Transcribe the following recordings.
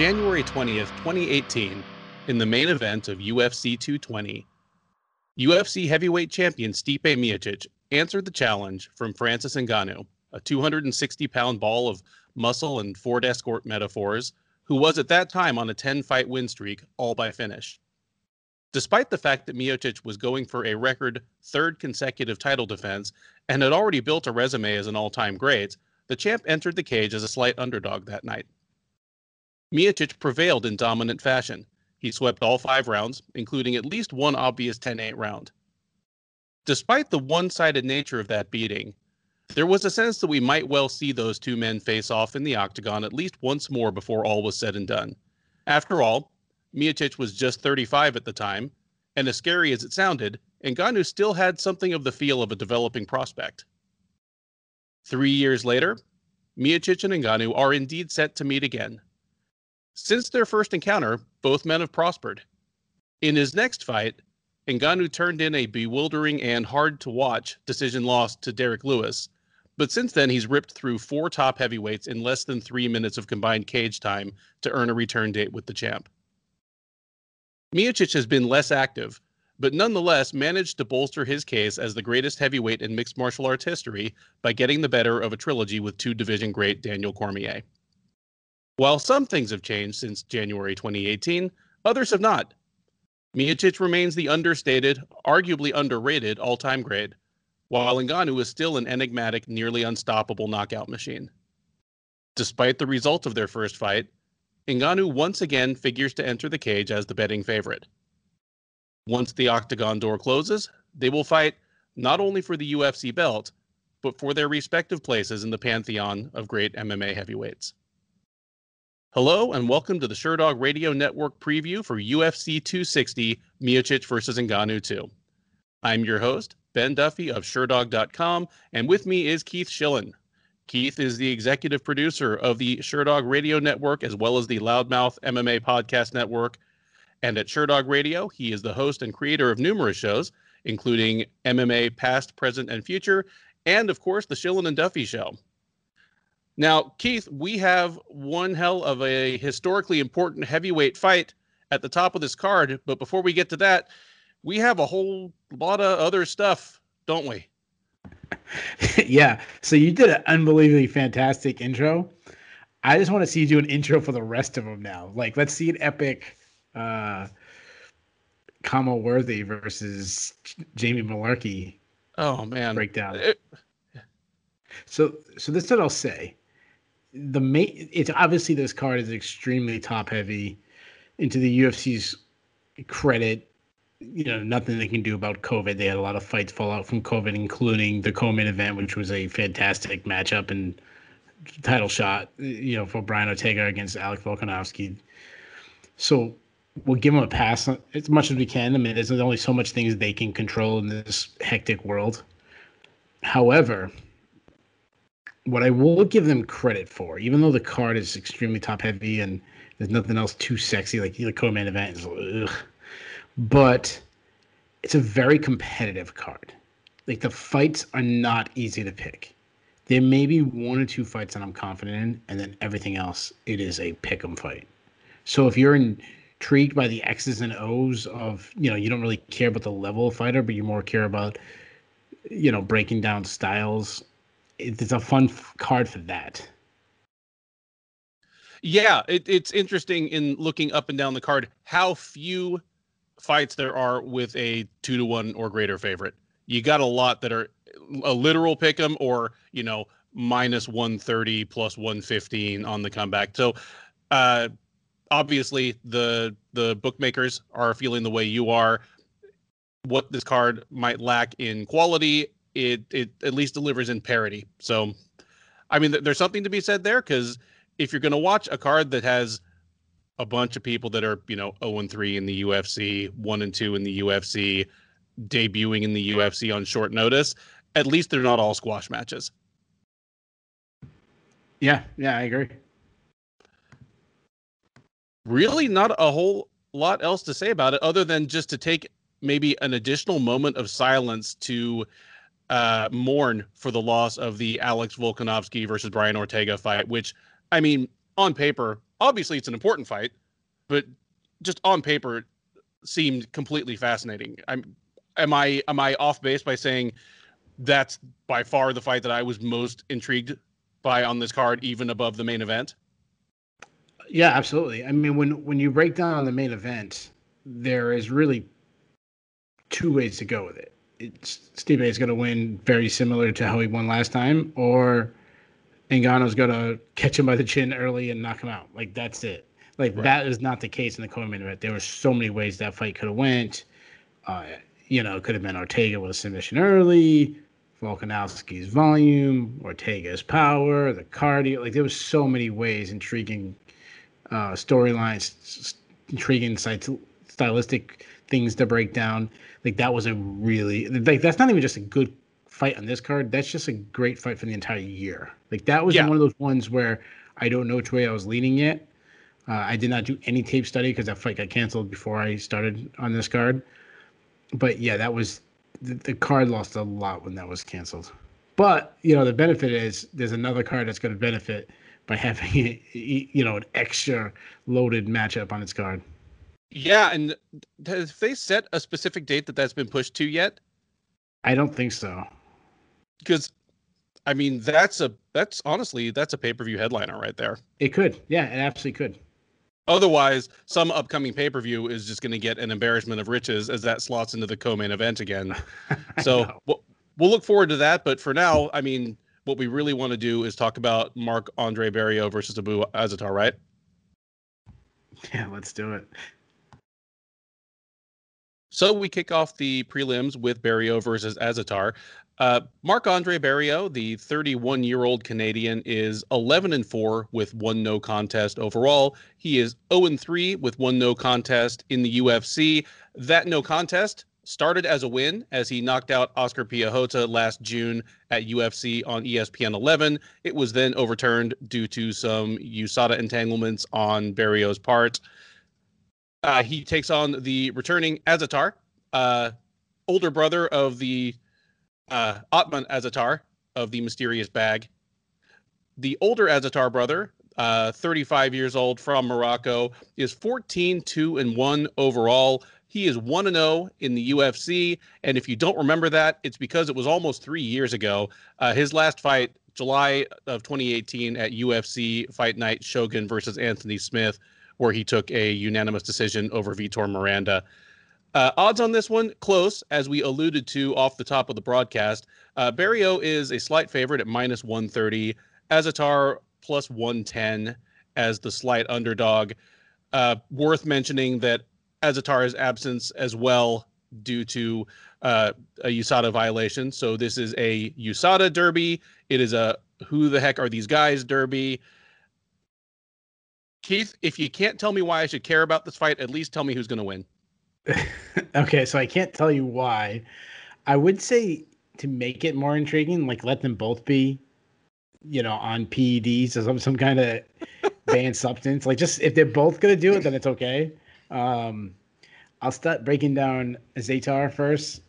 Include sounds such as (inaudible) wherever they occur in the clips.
January 20th, 2018, in the main event of UFC 220, UFC heavyweight champion Stipe Miocic answered the challenge from Francis Ngannou, a 260 pound ball of muscle and Ford Escort metaphors, who was at that time on a 10 fight win streak, all by finish. Despite the fact that Miocic was going for a record third consecutive title defense and had already built a resume as an all time great, the champ entered the cage as a slight underdog that night. Miocic prevailed in dominant fashion. He swept all five rounds, including at least one obvious 10 8 round. Despite the one sided nature of that beating, there was a sense that we might well see those two men face off in the octagon at least once more before all was said and done. After all, Miocic was just 35 at the time, and as scary as it sounded, Ngannou still had something of the feel of a developing prospect. Three years later, Miocic and Ngannou are indeed set to meet again. Since their first encounter, both men have prospered. In his next fight, Ngannou turned in a bewildering and hard to watch decision loss to Derrick Lewis, but since then he's ripped through four top heavyweights in less than three minutes of combined cage time to earn a return date with the champ. Miocic has been less active, but nonetheless managed to bolster his case as the greatest heavyweight in mixed martial arts history by getting the better of a trilogy with two division great Daniel Cormier. While some things have changed since January 2018, others have not. Miocic remains the understated, arguably underrated all-time great, while Ngannou is still an enigmatic, nearly unstoppable knockout machine. Despite the result of their first fight, Ngannou once again figures to enter the cage as the betting favorite. Once the octagon door closes, they will fight not only for the UFC belt, but for their respective places in the pantheon of great MMA heavyweights. Hello, and welcome to the Sherdog Radio Network preview for UFC 260 Miocic versus Ngannou 2. I'm your host, Ben Duffy of Sherdog.com, and with me is Keith Shillan. Keith is the executive producer of the Sherdog Radio Network as well as the Loudmouth MMA Podcast Network. And at Sherdog Radio, he is the host and creator of numerous shows, including MMA Past, Present, and Future, and of course, the Shillan and Duffy Show. Now, Keith, we have one hell of a historically important heavyweight fight at the top of this card. But before we get to that, we have a whole lot of other stuff, don't we? (laughs) yeah. So you did an unbelievably fantastic intro. I just want to see you do an intro for the rest of them now. Like, let's see an epic uh Worthy versus Jamie Mullarkey. Oh man, breakdown. It... So, so this is what I'll say. The main, it's obviously this card is extremely top heavy. Into the UFC's credit, you know nothing they can do about COVID. They had a lot of fights fall out from COVID, including the co-main event, which was a fantastic matchup and title shot. You know, for Brian Ortega against Alex Volkanovski. So we'll give them a pass as much as we can. I mean, there's only so much things they can control in this hectic world. However, what I will give them credit for, even though the card is extremely top heavy and there's nothing else too sexy, like the co-main event is. Ugh but it's a very competitive card. Like the fights are not easy to pick. There may be one or two fights that I'm confident in, and then everything else it is a pick 'em fight. So if you're intrigued by the X's and O's of you know you don't really care about the level of fighter, but you more care about you know breaking down styles, it's a fun f- card for that. Yeah, it, it's interesting in looking up and down the card how few fights there are with a two to one or greater favorite. You got a lot that are a literal pick 'em or you know minus 130 plus 115 on the comeback. So uh, obviously the the bookmakers are feeling the way you are. What this card might lack in quality, it it at least delivers in parity. So I mean, there's something to be said there because if you're going to watch a card that has a bunch of people that are you know 0 and 3 in the UFC, 1 and 2 in the UFC, debuting in the UFC on short notice. At least they're not all squash matches. Yeah, yeah, I agree. Really, not a whole lot else to say about it other than just to take maybe an additional moment of silence to uh, mourn for the loss of the Alex Volkanovski versus Brian Ortega fight, which I mean, on paper, obviously it's an important fight, but just on paper seemed completely fascinating. I'm am I am I off base by saying that's by far the fight that I was most intrigued by on this card, even above the main event? Yeah, absolutely. I mean, when when you break down the main event, there is really two ways to go with it. Stipe is going to win very similar to how he won last time, or Ngannou's going to catch him by the chin early and knock him out. Like that's it. Like right. that is not the case in the co-main event. There were so many ways that fight could have went. Uh, you know, it could have been Ortega with a submission early, Volkanovski's volume, Ortega's power, the cardio. Like there was so many ways, intriguing uh, storylines, intriguing stylistic things to break down. Like that was a really like that's not even just a good fight on this card. That's just a great fight for the entire year. Like that was yeah. one of those ones where I don't know which way I was leaning yet. Uh, I did not do any tape study because that fight got canceled before I started on this card. But yeah, that was the, the card lost a lot when that was canceled. But you know, the benefit is there's another card that's going to benefit by having (laughs) you know an extra loaded matchup on its card. Yeah, and have they set a specific date that that's been pushed to yet? I don't think so. Because, I mean, that's a that's honestly that's a pay per view headliner right there. It could, yeah, it absolutely could. Otherwise, some upcoming pay per view is just going to get an embarrassment of riches as that slots into the co main event again. (laughs) so we'll, we'll look forward to that. But for now, I mean, what we really want to do is talk about Marc Andre Barriault versus Abu Azaitar, right? Yeah, let's do it. So we kick off the prelims with Barriault versus Azaitar. Uh, Marc Andre Barriault, the 31 year old Canadian, is 11 and 4 with one no contest overall. He is 0 and 3 with one no contest in the UFC. That no contest started as a win as he knocked out Oscar Piechota last June at UFC on ESPN 11. It was then overturned due to some USADA entanglements on Barriault's part. Uh, he takes on the returning Azaitar, uh, older brother of the uh, Ottman Azaitar of the mysterious bag. The older Azaitar brother, uh, 35 years old from Morocco, is 14 2 and 1 overall. He is 1 0 in the UFC. And if you don't remember that, it's because it was almost three years ago. Uh, his last fight, July of 2018, at UFC Fight Night Shogun versus Anthony Smith, where he took a unanimous decision over Vitor Miranda. Uh, odds on this one close, as we alluded to off the top of the broadcast. Uh, Barriault is a slight favorite at minus 130. Azaitar plus 110 as the slight underdog. Uh, worth mentioning that Azaitar's absence as well due to uh, a USADA violation. So this is a USADA derby. It is a who the heck are these guys derby. Keith, if you can't tell me why I should care about this fight, at least tell me who's going to win. (laughs) okay, so I can't tell you why. I would say to make it more intriguing, like let them both be, you know, on PEDs or some some kind of (laughs) banned substance. Like just if they're both gonna do it, then it's okay. Um, I'll start breaking down Zatar first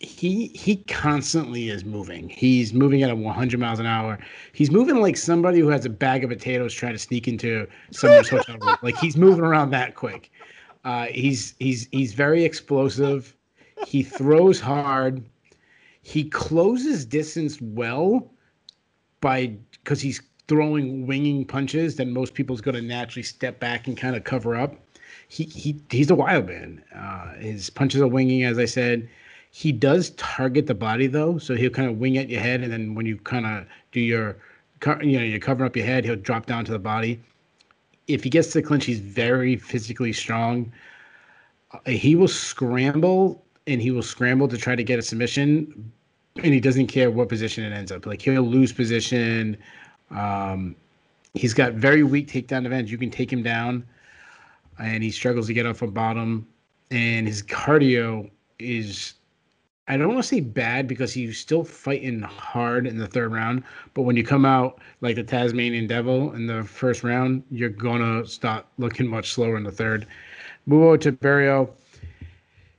he he constantly is moving. He's moving at a 100 miles an hour. He's moving like somebody who has a bag of potatoes trying to sneak into someone's hotel room. Like he's moving around that quick. Uh, he's he's he's very explosive. He throws hard. He closes distance well by because he's throwing winging punches that most people's going to naturally step back and kind of cover up. He he he's a wild man. Uh, his punches are winging, as I said he does target the body though, so he'll kind of wing at your head, and then when you kind of do your, you know, you're covering up your head, he'll drop down to the body. If he gets to the clinch, he's very physically strong. Uh, he will scramble and he will scramble to try to get a submission, and he doesn't care what position it ends up. Like he'll lose position. Um, he's got very weak takedown advantage. You can take him down, and he struggles to get off a bottom. And his cardio is I don't want to say bad because he's still fighting hard in the third round. But when you come out like the Tasmanian Devil in the first round, you're gonna start looking much slower in the third. Muo Tiberio,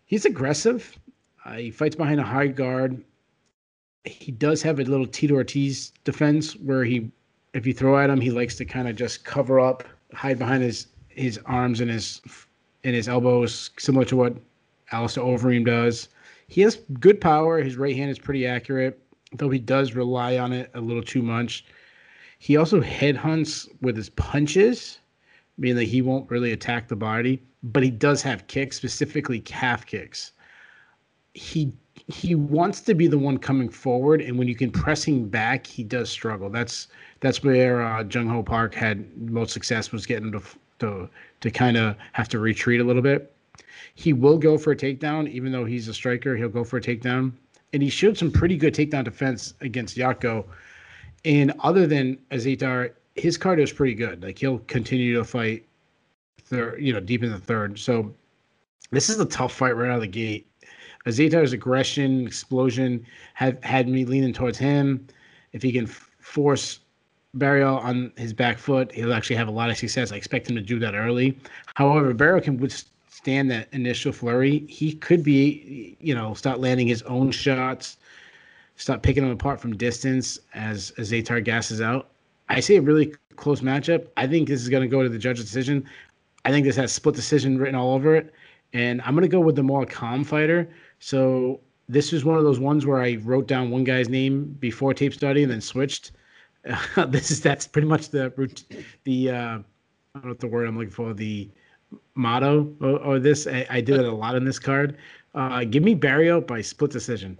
he's aggressive. Uh, he fights behind a high guard. He does have a little Tito Ortiz defense where he if you throw at him, he likes to kind of just cover up, hide behind his his arms and his and his elbows, similar to what Alistair Overeem does. He has good power. His right hand is pretty accurate, though he does rely on it a little too much. He also headhunts with his punches, meaning that he won't really attack the body, but he does have kicks, specifically calf kicks. He he wants to be the one coming forward, and when you can press him back, he does struggle. That's that's where uh, Jun Yong Park had most success was getting to to to kind of have to retreat a little bit. He will go for a takedown, even though he's a striker. He'll go for a takedown, and he showed some pretty good takedown defense against Jotko. And other than Azaitar, his cardio is pretty good. Like he'll continue to fight, third, you know, deep in the third. So this is a tough fight right out of the gate. Azaitar's aggression, explosion have had me leaning towards him. If he can force Barriault on his back foot, he'll actually have a lot of success. I expect him to do that early. However, Barriault can withstand that initial flurry. He could be, you know, start landing his own shots, start picking them apart from distance as, as Zaytar gasses out. I see a really close matchup. I think this is going to go to the judge's decision. I think this has split decision written all over it. And I'm going to go with the more calm fighter. So this is one of those ones where I wrote down one guy's name before tape study and then switched. Uh, (laughs) this is that's pretty much the the uh, I don't know what the word I'm looking for the motto or, or this. I, I, did it a lot in this card. Uh, give me Barriault by split decision.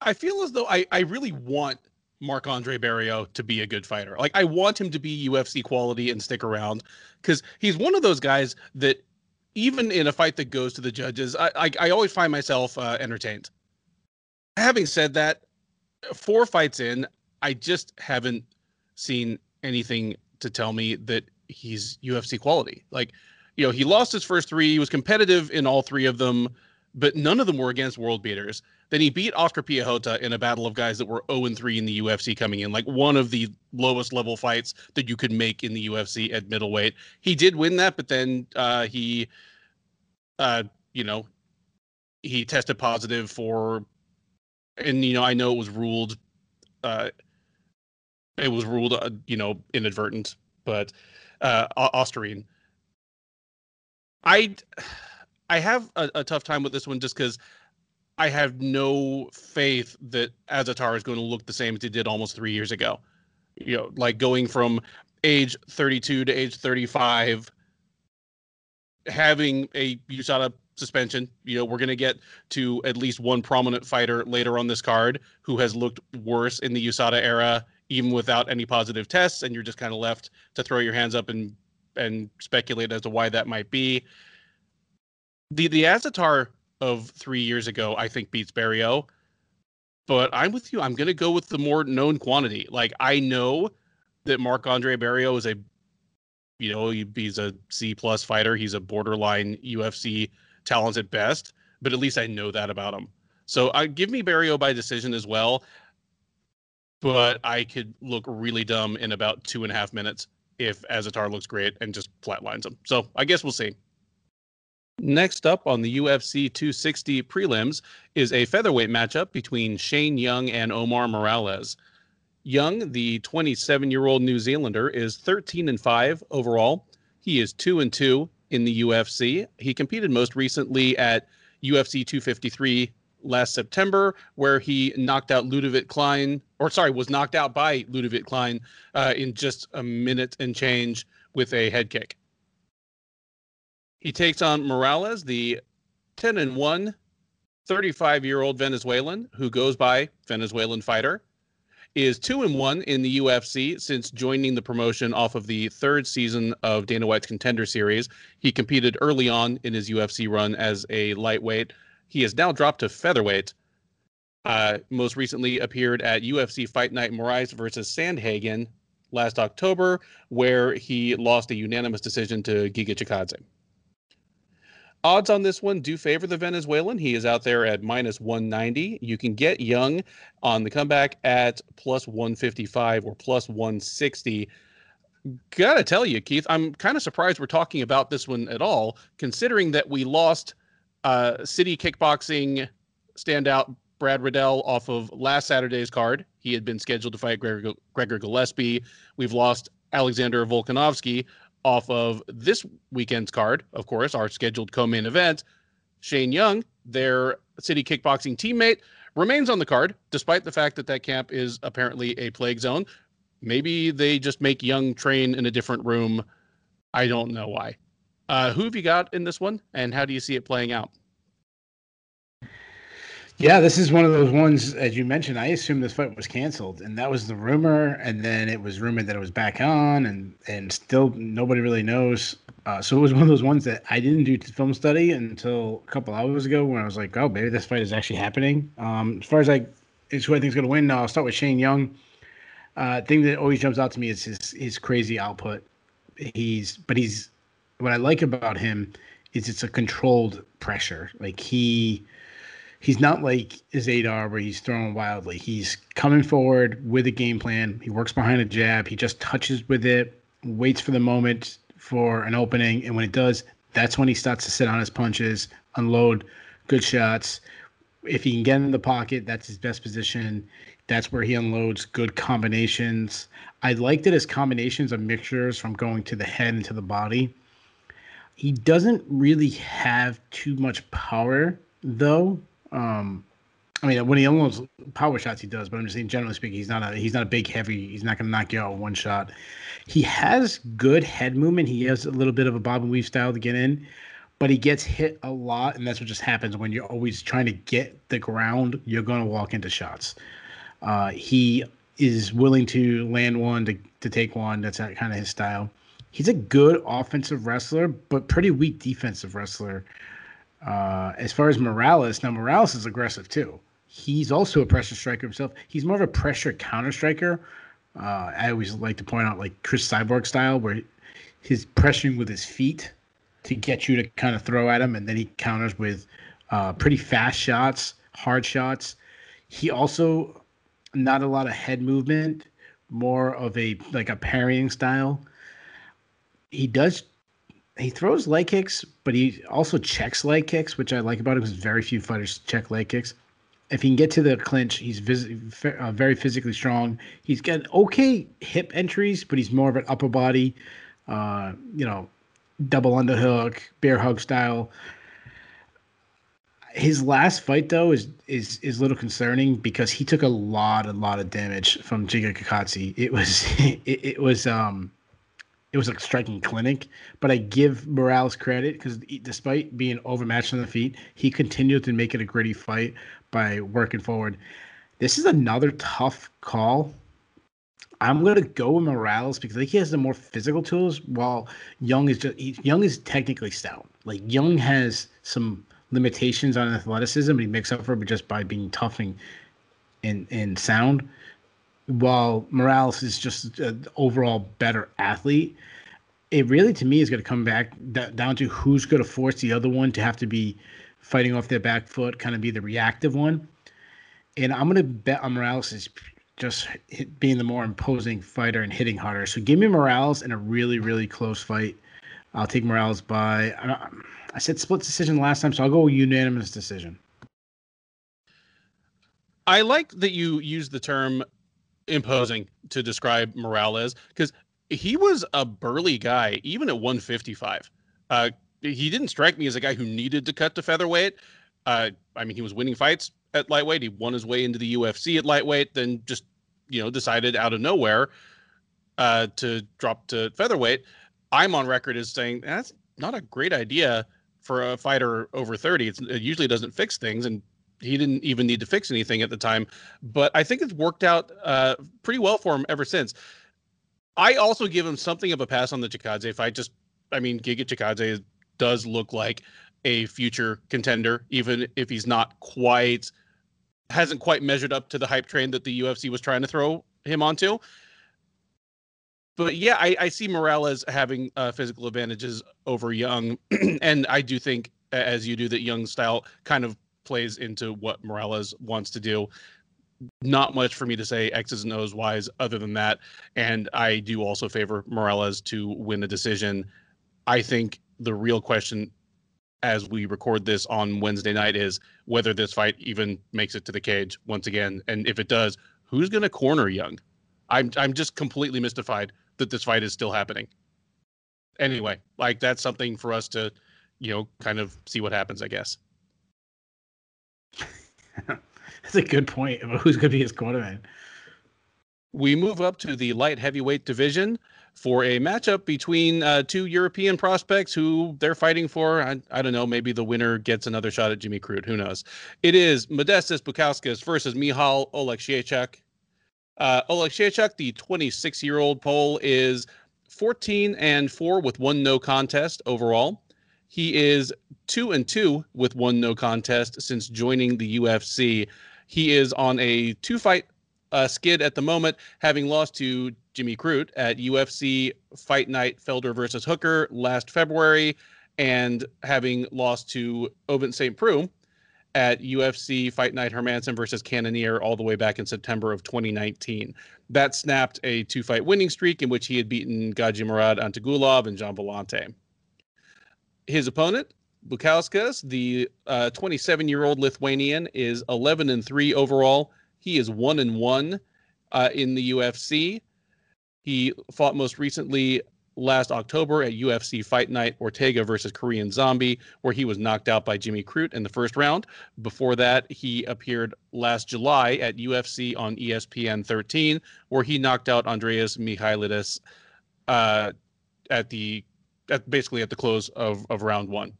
I feel as though I, I really want Marc Andre Barriault to be a good fighter. Like I want him to be UFC quality and stick around because he's one of those guys that even in a fight that goes to the judges, I I, I always find myself uh, entertained. Having said that, four fights in, I just haven't seen anything to tell me that he's UFC quality. Like, you know, he lost his first three. He was competitive in all three of them, but none of them were against world beaters. Then he beat Oscar Piechota in a battle of guys that were 0 and 3 in the UFC coming in, like one of the lowest level fights that you could make in the UFC at middleweight. He did win that, but then uh, he, uh, you know, he tested positive for, and you know, I know it was ruled, uh, it was ruled, uh, you know, inadvertent, but uh, Ostarine. I, I have a, a tough time with this one just because I have no faith that Azaitar is going to look the same as he did almost three years ago. You know, like going from age 32 to age 35, having a USADA suspension. You know, we're going to get to at least one prominent fighter later on this card who has looked worse in the USADA era, even without any positive tests, and you're just kind of left to throw your hands up and and speculate as to why that might be. The the Azaitar of three years ago, I think beats Barriault. But I'm with you. I'm to go with the more known quantity. Like I know that Marc Andre Barriault is a, you know, he's a C plus fighter. He's a borderline UFC talent at best. But at least I know that about him. So I give me Barriault by decision as well. But I could look really dumb in about two and a half minutes if Azaitar looks great and just flatlines him. So I guess we'll see. Next up on the UFC 260 prelims is a featherweight matchup between Shane Young and Omar Morales. Young, the 27-year-old New Zealander, is 13 and 5 overall. He is 2 and 2 in the UFC. He competed most recently at UFC 253 last September, where he knocked out Ludovit Klein, or sorry, was knocked out by Ludovit Klein uh, in just a minute and change with a head kick. He takes on Morales, the 10 and 1 35 year old Venezuelan who goes by Venezuelan fighter. Is two and one in the UFC since joining the promotion off of the third season of Dana White's Contender Series. He competed early on in his UFC run as a lightweight. He has now dropped to featherweight. Uh, most recently appeared at UFC Fight Night Moraes versus Sandhagen last October, where he lost a unanimous decision to Giga Chikadze odds on this one do favor the Venezuelan. He is out there at minus 190. You can get Young on the comeback at plus 155 or plus 160. Gotta tell you, Keith, I'm kind of surprised we're talking about this one at all, considering that we lost uh, city kickboxing standout Brad Riddell off of last Saturday's card. He had been scheduled to fight Gregor, Gregor Gillespie. We've lost Alexander Volkanovski off of this weekend's card, of course, our scheduled co main event. Shane Young, their city kickboxing teammate, remains on the card, despite the fact that that camp is apparently a plague zone. Maybe they just make Young train in a different room. I don't know why. Uh, who have you got in this one, and how do you see it playing out? Yeah, this is one of those ones, as you mentioned. I assume this fight was canceled, and that was the rumor. And then it was rumored that it was back on, and and still nobody really knows. Uh, so it was one of those ones that I didn't do film study until a couple hours ago, when I was like, oh, maybe this fight is actually happening. Um, as far as like, is who I think is going to win. Now I'll start with Shane Young. Uh, thing that always jumps out to me is his his crazy output. He's but he's what I like about him is it's a controlled pressure. Like he he's not like Zadar where he's throwing wildly. He's coming forward with a game plan. He works behind a jab. He just touches with it, waits for the moment for an opening, and when it does, that's when he starts to sit on his punches, unload good shots. If he can get in the pocket, that's his best position. That's where he unloads good combinations. I liked it as combinations of mixtures from going to the head and to the body. He doesn't really have too much power, though. Um, I mean, when he almost power shots, he does. But I'm just saying, generally speaking, he's not a he's not a big heavy. He's not going to knock you out one shot. He has good head movement. He has a little bit of a bob and weave style to get in, but he gets hit a lot, and that's what just happens when you're always trying to get the ground. You're going to walk into shots. Uh, he is willing to land one to to take one. That's kind of his style. He's a good offensive wrestler, but pretty weak defensive wrestler. Uh, as far as Morales, now Morales is aggressive too. He's also a pressure striker himself. He's more of a pressure counter striker. Uh, I always like to point out like Cris Cyborg style, where he's pressuring with his feet to get you to kind of throw at him, and then he counters with uh, pretty fast shots, hard shots. He also not a lot of head movement, more of a like a parrying style. He does he throws leg kicks, but he also checks leg kicks, which I like about him because very few fighters check leg kicks. If he can get to the clinch, he's vis- uh, very physically strong. He's got okay hip entries, but he's more of an upper body, uh, you know, double underhook, bear hug style. His last fight though is is is a little concerning because he took a lot a lot of damage from Giga Chikadze. It was (laughs) it, it was um it was like striking clinic. But I give Morales credit because despite being overmatched on the feet, he continued to make it a gritty fight by working forward. This is another tough call. I'm gonna go with Morales because I think he has the more physical tools, while Young is just he, Young is technically stout. Like Young has some limitations on athleticism, but he makes up for it just by being tough and and, and sound while Morales is just an overall better athlete, it really to me is going to come back down to who's going to force the other one to have to be fighting off their back foot, kind of be the reactive one. And I'm going to bet on Morales is just being the more imposing fighter and hitting harder. So give me Morales in a really, really close fight. I'll take Morales by. I, I said split decision last time, so I'll go unanimous decision. I like that you use the term imposing to describe Morales because he was a burly guy, even at 155. Uh, he didn't strike me as a guy who needed to cut to featherweight. Uh, I mean, he was winning fights at lightweight. He won his way into the UFC at lightweight, then just you know decided out of nowhere uh, to drop to featherweight. I'm on record as saying that's not a great idea for a fighter over 30. It's, it usually doesn't fix things, and he didn't even need to fix anything at the time. But I think it's worked out uh, pretty well for him ever since. I also give him something of a pass on the Chikadze fight. Just, I mean, Giga Chikadze does look like a future contender, even if he's not quite, hasn't quite measured up to the hype train that the UFC was trying to throw him onto. But yeah, I, I see Morales having uh, physical advantages over Young, (clears throat) and I do think, as you do, that Young style kind of plays into what Morales wants to do. Not much for me to say X's and O's wise other than that. And I do also favor Morales to win the decision. I think the real question as we record this on Wednesday night is whether this fight even makes it to the cage once again, and if it does, who's going to corner Young? I'm I'm just completely mystified that this fight is still happening. Anyway, like that's something for us to, you know, kind of see what happens, I guess. (laughs) that's a good point about who's going to be his cornerman. We move up to the light heavyweight division for a matchup between uh, two European prospects who they're fighting for. I, I, don't know. Maybe the winner gets another shot at Jimmy Crute. Who knows? It is Modestas Bukauskas versus Michal Oleksiejczuk. Uh, Oleksiejczuk, the 26 year old Pole, is 14 and 4 with one no contest overall. He is 2 and 2 with one no contest since joining the UFC. He is on a two fight uh, skid at the moment, having lost to Jimmy Crute at UFC Fight Night Felder versus Hooker last February, and having lost to Ovince St. Preux at UFC Fight Night Hermansson versus Cannonier all the way back in September of 2019. That snapped a two fight winning streak in which he had beaten Gadzhimurad Antigulov and Gian Villante. His opponent, Bukauskas, the 27 uh, year old Lithuanian, is 11 and 3 overall. He is 1 and 1 uh, in the UFC. He fought most recently last October at UFC Fight Night Ortega versus Korean Zombie, where he was knocked out by Jimmy Crute in the first round. Before that, he appeared last July at UFC on ESPN 13, where he knocked out Andreas Michailidis uh, at the at basically at the close of, of round one.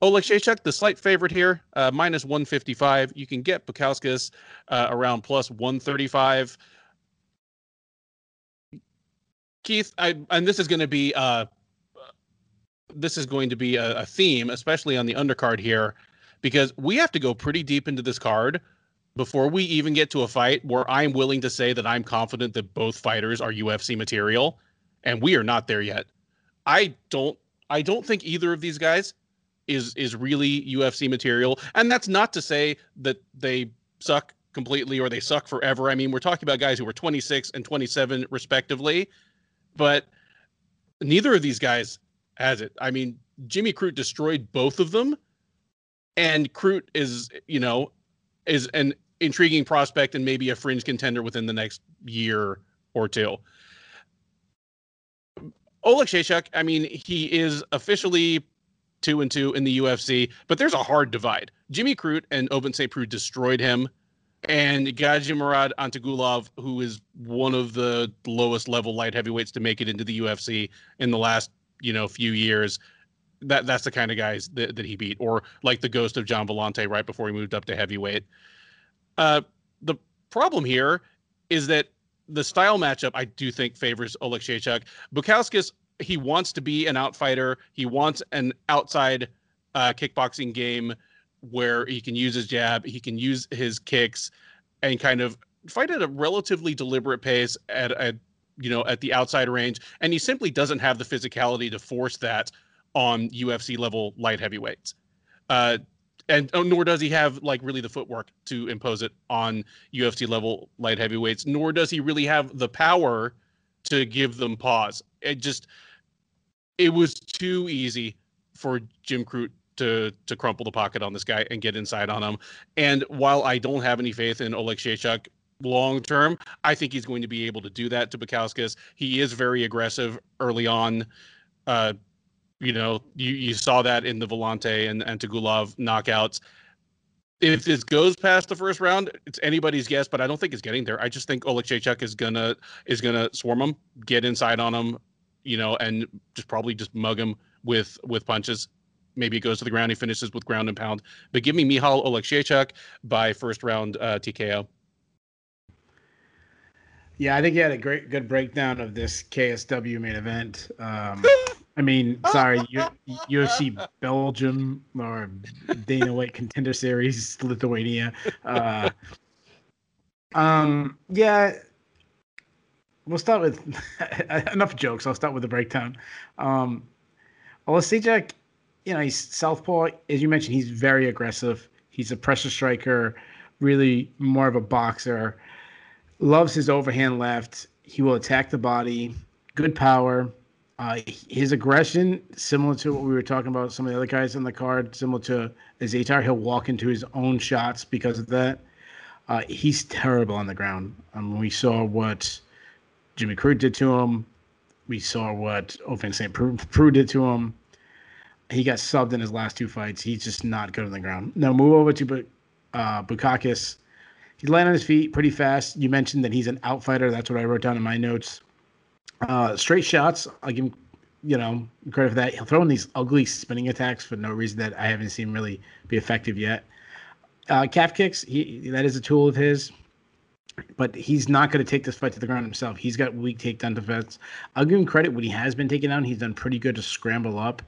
Oleksiejczuk, the slight favorite here, uh, minus 155. You can get Bukauskas uh, around plus 135. Keith, I, and this is going to be uh, this is going to be a, a theme, especially on the undercard here, because we have to go pretty deep into this card before we even get to a fight where I'm willing to say that I'm confident that both fighters are UFC material, and we are not there yet. I don't I don't think either of these guys is is really UFC material, and that's not to say that they suck completely or they suck forever. I mean, we're talking about guys who were 26 and 27 respectively but neither of these guys has it. I mean, Jimmy Crute destroyed both of them, and Crute is, you know, is an intriguing prospect and maybe a fringe contender within the next year or two. Oleksiejczuk, I mean, he is officially two and two in the UFC, but there's a hard divide. Jimmy Crute and Ovince St. Preux destroyed him and Gadzhimurad Antigulov, who is one of the lowest level light heavyweights to make it into the UFC in the last you know few years. That that's the kind of guys that, that he beat, or like the ghost of Gian Villante right before he moved up to heavyweight. Uh, the problem here is that the style matchup I do think favors Oleg Oleksiejczuk. Bukauskas he wants to be an outfighter. He wants an outside uh, kickboxing game where he can use his jab, he can use his kicks, and kind of fight at a relatively deliberate pace at, at you know at the outside range, and he simply doesn't have the physicality to force that on UFC level light heavyweights. Uh, and oh, nor does he have like really the footwork to impose it on UFC level light heavyweights. Nor does he really have the power to give them pause. It just it was too easy for Jim Crute to to crumple the pocket on this guy and get inside on him. And while I don't have any faith in Oleksiejczuk long term, I think he's going to be able to do that to Bukauskas. He is very aggressive early on. Uh, you know, you, you saw that in the Villante and, and Tagulov knockouts. If this goes past the first round, it's anybody's guess, but I don't think it's getting there. I just think Oleksiejczuk is gonna is gonna swarm him, get inside on him, you know, and just probably just mug him with with punches maybe it goes to the ground. He finishes with ground and pound. But give me Michal Oleksiejczuk by first round uh, TKO. Yeah, I think you had a great, good breakdown of this KSW main event. Um, (laughs) I mean, (laughs) sorry, UFC Belgium or Dana White Contender Series Lithuania. Uh, um, yeah, we'll start with (laughs) enough jokes. I'll start with the breakdown. Um, Oleksiejczuk you know, he's southpaw. As you mentioned, he's very aggressive. He's a pressure striker, really more of a boxer. Loves his overhand left. He will attack the body. Good power. Uh, his aggression, similar to what we were talking about, some of the other guys on the card, similar to Zaytar, he'll walk into his own shots because of that. Uh, he's terrible on the ground. Um, we saw what Jimmy Crute did to him. We saw what Ovince St. Preux did to him. He got subbed in his last two fights. He's just not good on the ground. Now move over to uh, Bukauskas. He's laying on his feet pretty fast. You mentioned that he's an outfighter. That's what I wrote down in my notes. Uh, straight shots. I'll give him, you know, credit for that. He'll throw in these ugly spinning attacks for no reason that I haven't seen really be effective yet. Uh, calf kicks. He that is a tool of his but he's not going to take this fight to the ground himself. He's got weak takedown defense. I'll give him credit when he has been taken down. He's done pretty good to scramble up.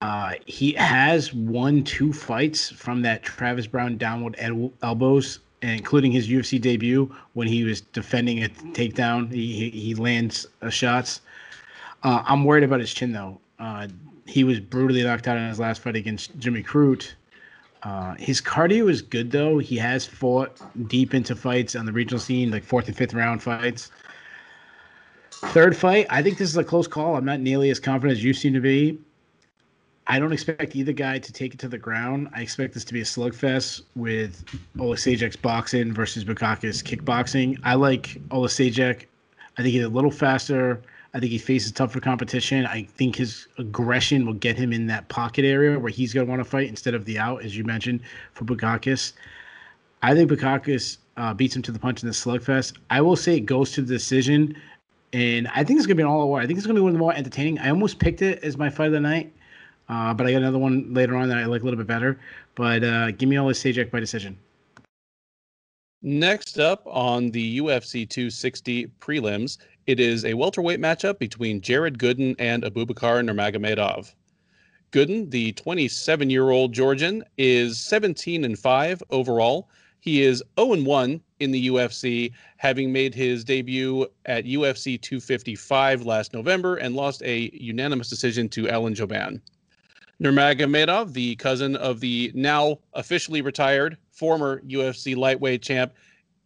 Uh, he has won two fights from that Travis Browne downward el- elbows, including his UFC debut when he was defending a takedown. He he, lands uh, shots. Uh, I'm worried about his chin though. Uh, he was brutally knocked out in his last fight against Jimmy Crute. Uh, his cardio is good though. He has fought deep into fights on the regional scene, like fourth and fifth round fights. Third fight, I think this is a close call. I'm not nearly as confident as you seem to be. I don't expect either guy to take it to the ground. I expect this to be a slugfest with Oleksiejczuk's boxing versus Bukauskas kickboxing. I like Oleksiejczuk. I think he's a little faster. I think he faces tougher competition. I think his aggression will get him in that pocket area where he's going to want to fight instead of the out, as you mentioned, for Bukauskas. I think Bukauskas uh, beats him to the punch in the slugfest. I will say it goes to the decision, and I think it's going to be an all-out war. I think it's going to be one of the more entertaining. I almost picked it as my fight of the night, uh, but I got another one later on that I like a little bit better. But uh, give me Oleksiejczuk by decision. Next up on the UFC 260 prelims, it is a welterweight matchup between Jared Gooden and Abubakar Nurmagomedov. Gooden, the 27-year-old Georgian, is 17 and 5 overall. He is 0 1 in the UFC, having made his debut at UFC 255 last November and lost a unanimous decision to Alan Jouban. Nurmagomedov, the cousin of the now officially retired former UFC lightweight champ,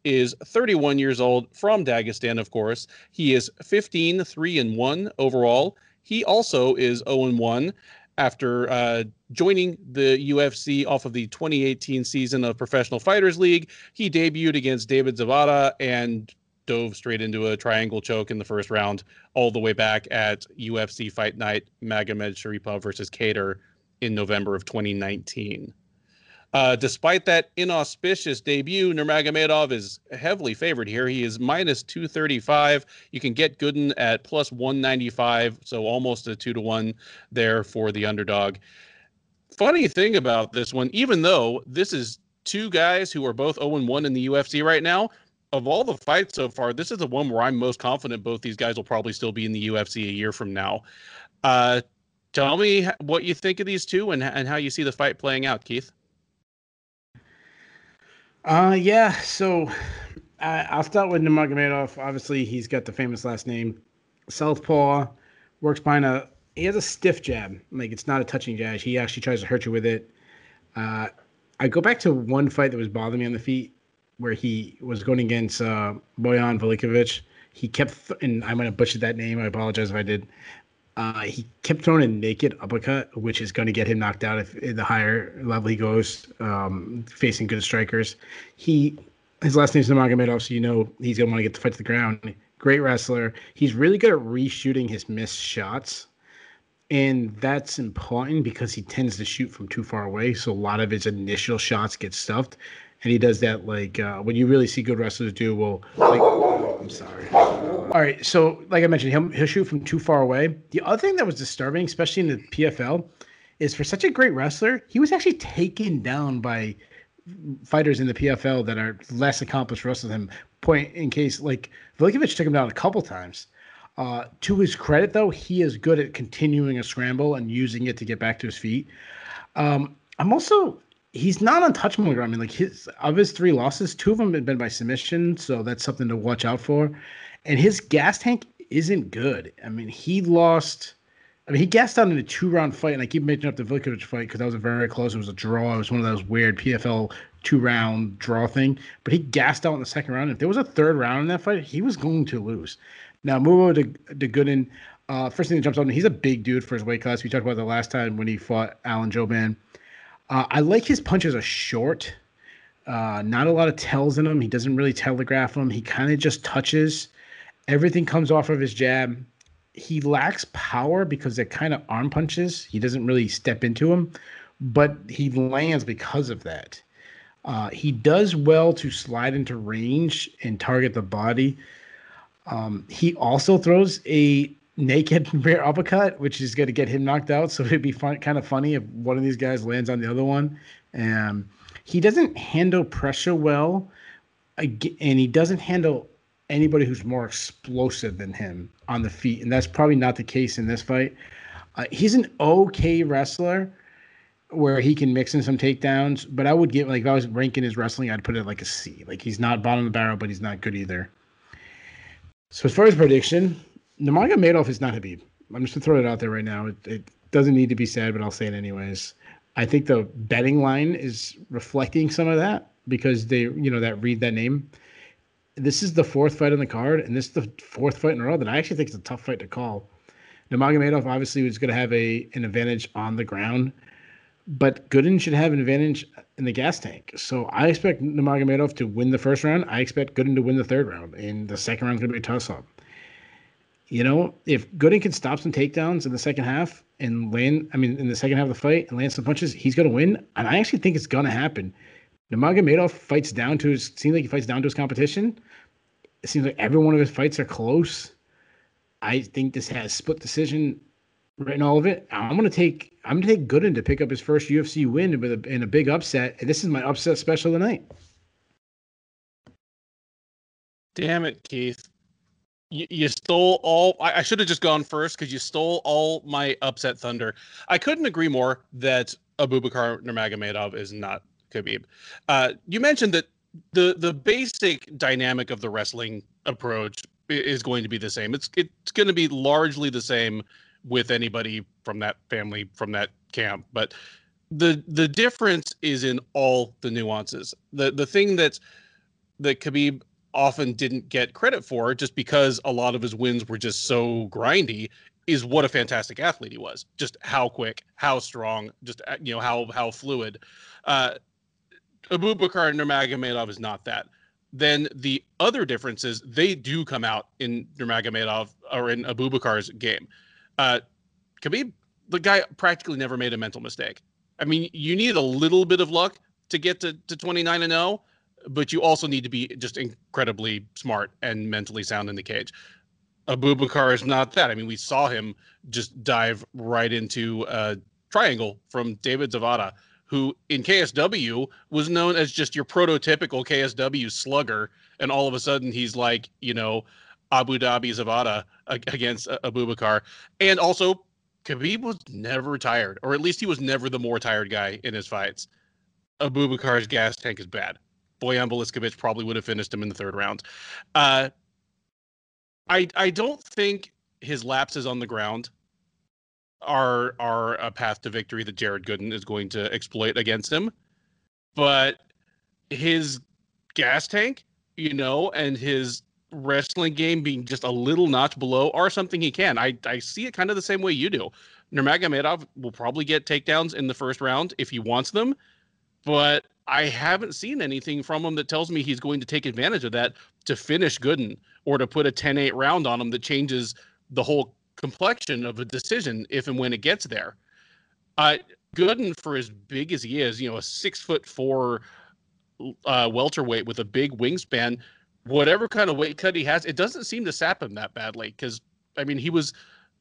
is 31 years old from Dagestan, of course. He is 15, 3 and 1 overall. He also is 0 and 1 after uh, joining the UFC off of the 2018 season of Professional Fighters League. He debuted against David Zawada and dove straight into a triangle choke in the first round, all the way back at UFC Fight Night Magomedsharipov versus Kattar in November of 2019. Uh, despite that inauspicious debut, Nurmagomedov is heavily favored here. He is minus 235. You can get Gooden at plus 195, so almost a two to one there for the underdog. Funny thing about this one, even though this is two guys who are both 0 1 in the UFC right now, of all the fights so far, this is the one where I'm most confident both these guys will probably still be in the UFC a year from now. Uh, tell me what you think of these two and, and how you see the fight playing out, Keith. Uh, yeah. So I, will start with Nurmagomedov. Obviously, he's got the famous last name, Southpaw. Works behind a. He has a stiff jab. Like it's not a touching jab. He actually tries to hurt you with it. Uh, I go back to one fight that was bothering me on the feet, where he was going against uh, Bojan Velickovic. He kept, th- and I might have butchered that name. I apologize if I did. Uh, he kept throwing a naked uppercut, which is going to get him knocked out if, if the higher level he goes, um, facing good strikers. He his last name is Nurmagomedov, so you know he's going to want to get the fight to the ground. Great wrestler. He's really good at reshooting his missed shots. And that's important because he tends to shoot from too far away. So a lot of his initial shots get stuffed. And he does that like uh, when you really see good wrestlers do. Well, like, I'm sorry. All right, so like I mentioned, he'll, he'll shoot from too far away. The other thing that was disturbing, especially in the PFL, is for such a great wrestler, he was actually taken down by fighters in the PFL that are less accomplished wrestlers than him. Point in case, like Velickovic took him down a couple times. Uh, to his credit, though, he is good at continuing a scramble and using it to get back to his feet. Um, I'm also he's not untouchable. I mean, like his of his three losses, two of them have been by submission, so that's something to watch out for. And his gas tank isn't good. I mean, he lost. I mean, he gassed out in a two round fight, and I keep mentioning up the Velickovic fight because that was a very close. It was a draw. It was one of those weird PFL two round draw thing. But he gassed out in the second round. If there was a third round in that fight, he was going to lose. Now move over to, to Gooden. Uh, first thing that jumps out, he's a big dude for his weight class. We talked about the last time when he fought Alan Jouban. Uh, I like his punches are short. Uh, not a lot of tells in him. He doesn't really telegraph them. He kind of just touches. Everything comes off of his jab. He lacks power because they're kind of arm punches. He doesn't really step into them, but he lands because of that. Uh, he does well to slide into range and target the body. Um, he also throws a naked (laughs) rear uppercut, which is going to get him knocked out. So it'd be fun, kind of funny if one of these guys lands on the other one. And he doesn't handle pressure well, and he doesn't handle anybody who's more explosive than him on the feet, and that's probably not the case in this fight. Uh, he's an okay wrestler where he can mix in some takedowns, but I would give like if I was ranking his wrestling, I'd put it like a C. Like he's not bottom of the barrel, but he's not good either. So as far as prediction, Nurmagomedov is not Khabib. I'm just gonna throw it out there right now. It, it doesn't need to be said, but I'll say it anyways. I think the betting line is reflecting some of that because they, you know, that read that name. This is the fourth fight on the card, and this is the fourth fight in a row that I actually think is a tough fight to call. Nurmagomedov obviously was going to have a an advantage on the ground, but Gooden should have an advantage in the gas tank. So I expect Nurmagomedov to win the first round. I expect Gooden to win the third round, and the second round is going to be a toss up. You know, if Gooden can stop some takedowns in the second half and land, I mean, in the second half of the fight and land some punches, he's going to win. And I actually think it's going to happen. Nurmagomedov fights down to his, seems like he fights down to his competition. It seems like every one of his fights are close. I think this has split decision written all of it. I'm gonna take I'm gonna take Gooden to pick up his first UFC win with a, in a big upset. And this is my upset special tonight. Damn it, Keith you, stole all. I, I should have just gone first because you stole all my upset thunder. I couldn't agree more that Abubakar Nurmagomedov is not Khabib. Uh, you mentioned that the the basic dynamic of the wrestling approach is going to be the same. It's it's going to be largely the same with anybody from that family from that camp, but the the difference is in all the nuances. The the thing that's that Khabib often didn't get credit for just because a lot of his wins were just so grindy is what a fantastic athlete he was. Just how quick how strong just uh, you know how how fluid. Uh abubakar nurmagomedov is not that. Then the other differences they do come out in nurmagomedov or in abubakar's game. Uh khabib the guy practically never made a mental mistake. I mean you need a little bit of luck to get to, to 29 and 0 but you also need to be just incredibly smart and mentally sound in the cage. Abubakar is not that. I mean, we saw him just dive right into a triangle from David Zawada, who in KSW was known as just your prototypical KSW slugger, and all of a sudden he's like, you know, Abu Dhabi Zawada against Abubakar, and also Khabib was never tired, or at least he was never the more tired guy in his fights. Abubakar's gas tank is bad. Bojan Velickovic probably would have finished him in the third round. Uh, I I don't think his lapses on the ground are are a path to victory that Jared Gooden is going to exploit against him, but his gas tank, you know, and his wrestling game being just a little notch below are something he can. I I see it kind of the same way you do. Nurmagomedov will probably get takedowns in the first round if he wants them, but I haven't seen anything from him that tells me he's going to take advantage of that to finish Gooden or to put a 10 8 round on him that changes the whole complexion of a decision if and when it gets there. Uh, Gooden, for as big as he is, you know, a six foot four uh, welterweight with a big wingspan, whatever kind of weight cut he has, it doesn't seem to sap him that badly. Because, I mean, he was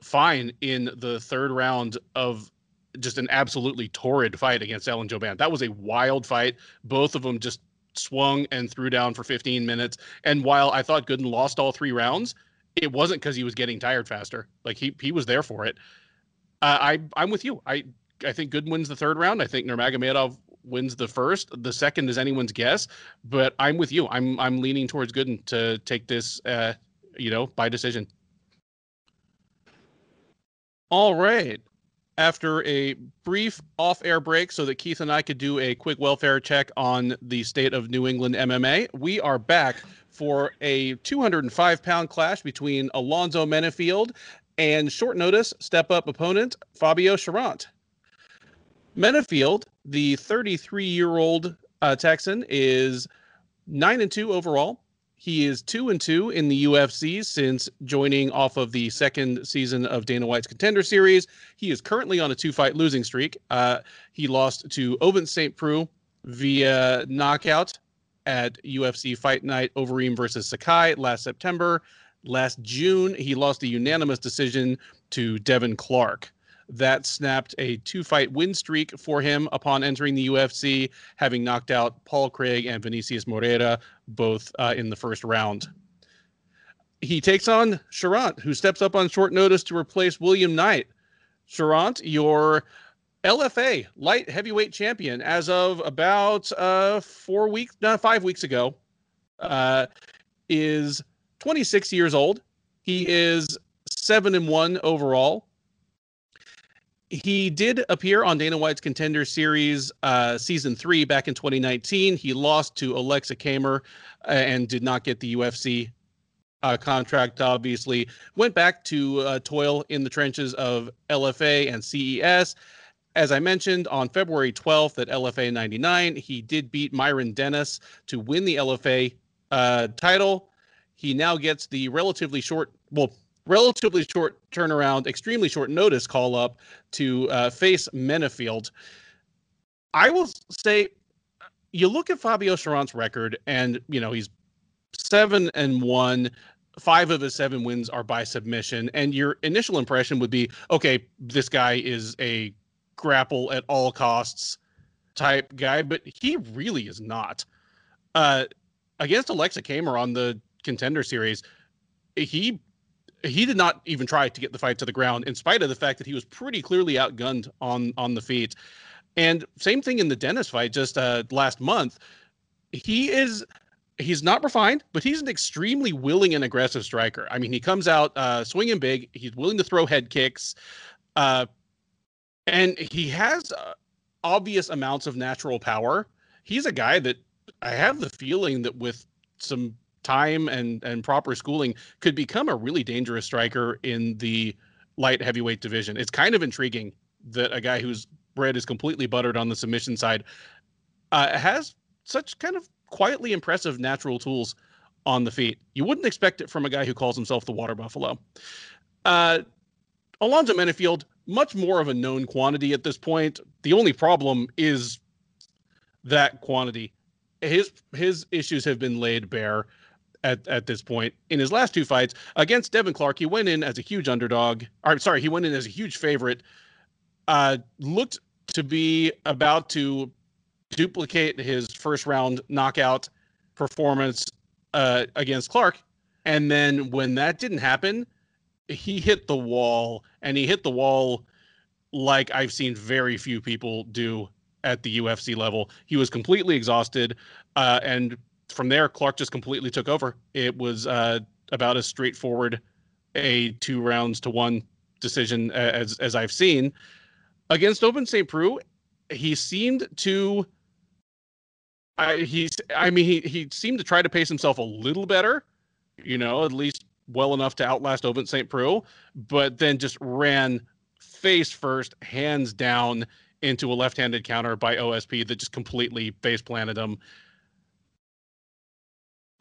fine in the third round of just an absolutely torrid fight against Alan Jouban. That was a wild fight. Both of them just swung and threw down for 15 minutes. And while I thought Gooden lost all three rounds, it wasn't because he was getting tired faster. Like he he was there for it. Uh, I I'm with you. I I think Gooden wins the third round. I think Nurmagomedov wins the first. The second is anyone's guess, but I'm with you. I'm I'm leaning towards Gooden to take this, uh, you know, by decision. All right after a brief off air break so that Keith and I could do a quick welfare check on the state of New England MMA, we are back for a 205 pound clash between Alonzo Menifield And short notice, step up opponent, Fabio Cherant. Menifield, the 33 year old uh, Texan, is 9 and 2 overall. He is 2 and 2 in the UFC since joining off of the second season of Dana White's Contender Series. He is currently on a two fight losing streak. Uh, he lost to Ovince St. Preux via knockout at UFC Fight Night Overeem versus Sakai last September. Last June, he lost a unanimous decision to Devin Clark. That snapped a two fight win streak for him upon entering the UFC, having knocked out Paul Craig and Vinicius Moreira, both uh, in the first round. He takes on Cherant, who steps up on short notice to replace William Knight. Cherant, your LFA light heavyweight champion as of about uh, four weeks, no, five weeks ago, uh, is 26 years old. He is seven and one overall. He did appear on Dana White's Contender Series uh, season three back in 2019. He lost to Alexa Kamer uh, and did not get the UFC uh, contract, obviously. Went back to uh, toil in the trenches of LFA and CES as I mentioned on February 12th at LFA 99, he did beat Myron Dennis to win the LFA uh, title. He now gets the relatively short, well, relatively short turnaround, extremely short notice call up to uh, face Menifield. I will say, you look at Fabio Cherant's record, and you know he's seven and one. Five of his seven wins are by submission, and your initial impression would be, okay, this guy is a grapple at all costs type guy, but he really is not. Uh, against Alexa Kamer on the contender series, he he did not even try to get the fight to the ground, in spite of the fact that he was pretty clearly outgunned on on the feet. And same thing in the Dennis fight just uh, last month. He is he's not refined, but he's an extremely willing and aggressive striker. I mean, he comes out uh, swinging big. He's willing to throw head kicks. Uh, and he has uh, obvious amounts of natural power. He's a guy that I have the feeling that with some time and and proper schooling could become a really dangerous striker in the light heavyweight division. It's kind of intriguing that a guy whose bread is completely buttered on the submission side uh, has such kind of quietly impressive natural tools on the feet. You wouldn't expect it from a guy who calls himself the Water Buffalo. Uh, Alonzo Menifield, much more of a known quantity at this point. The only problem is that quantity. His his issues have been laid bare at, at this point. In his last two fights against Devin Clark, he went in as a huge underdog. Or sorry, he went in as a huge favorite. Uh, looked to be about to duplicate his first round knockout performance uh, against Clark. And then when that didn't happen, he hit the wall and he hit the wall like I've seen very few people do at the UFC level. He was completely exhausted. Uh, and from there, Clark just completely took over. It was uh, about as straightforward a two rounds to one decision as as I've seen. Against Ovince St. Preux, he seemed to I he's I mean he he seemed to try to pace himself a little better, you know, at least well enough to outlast Ovince St. Preux, but then just ran face first, hands down into a left-handed counter by OSP that just completely face planted him.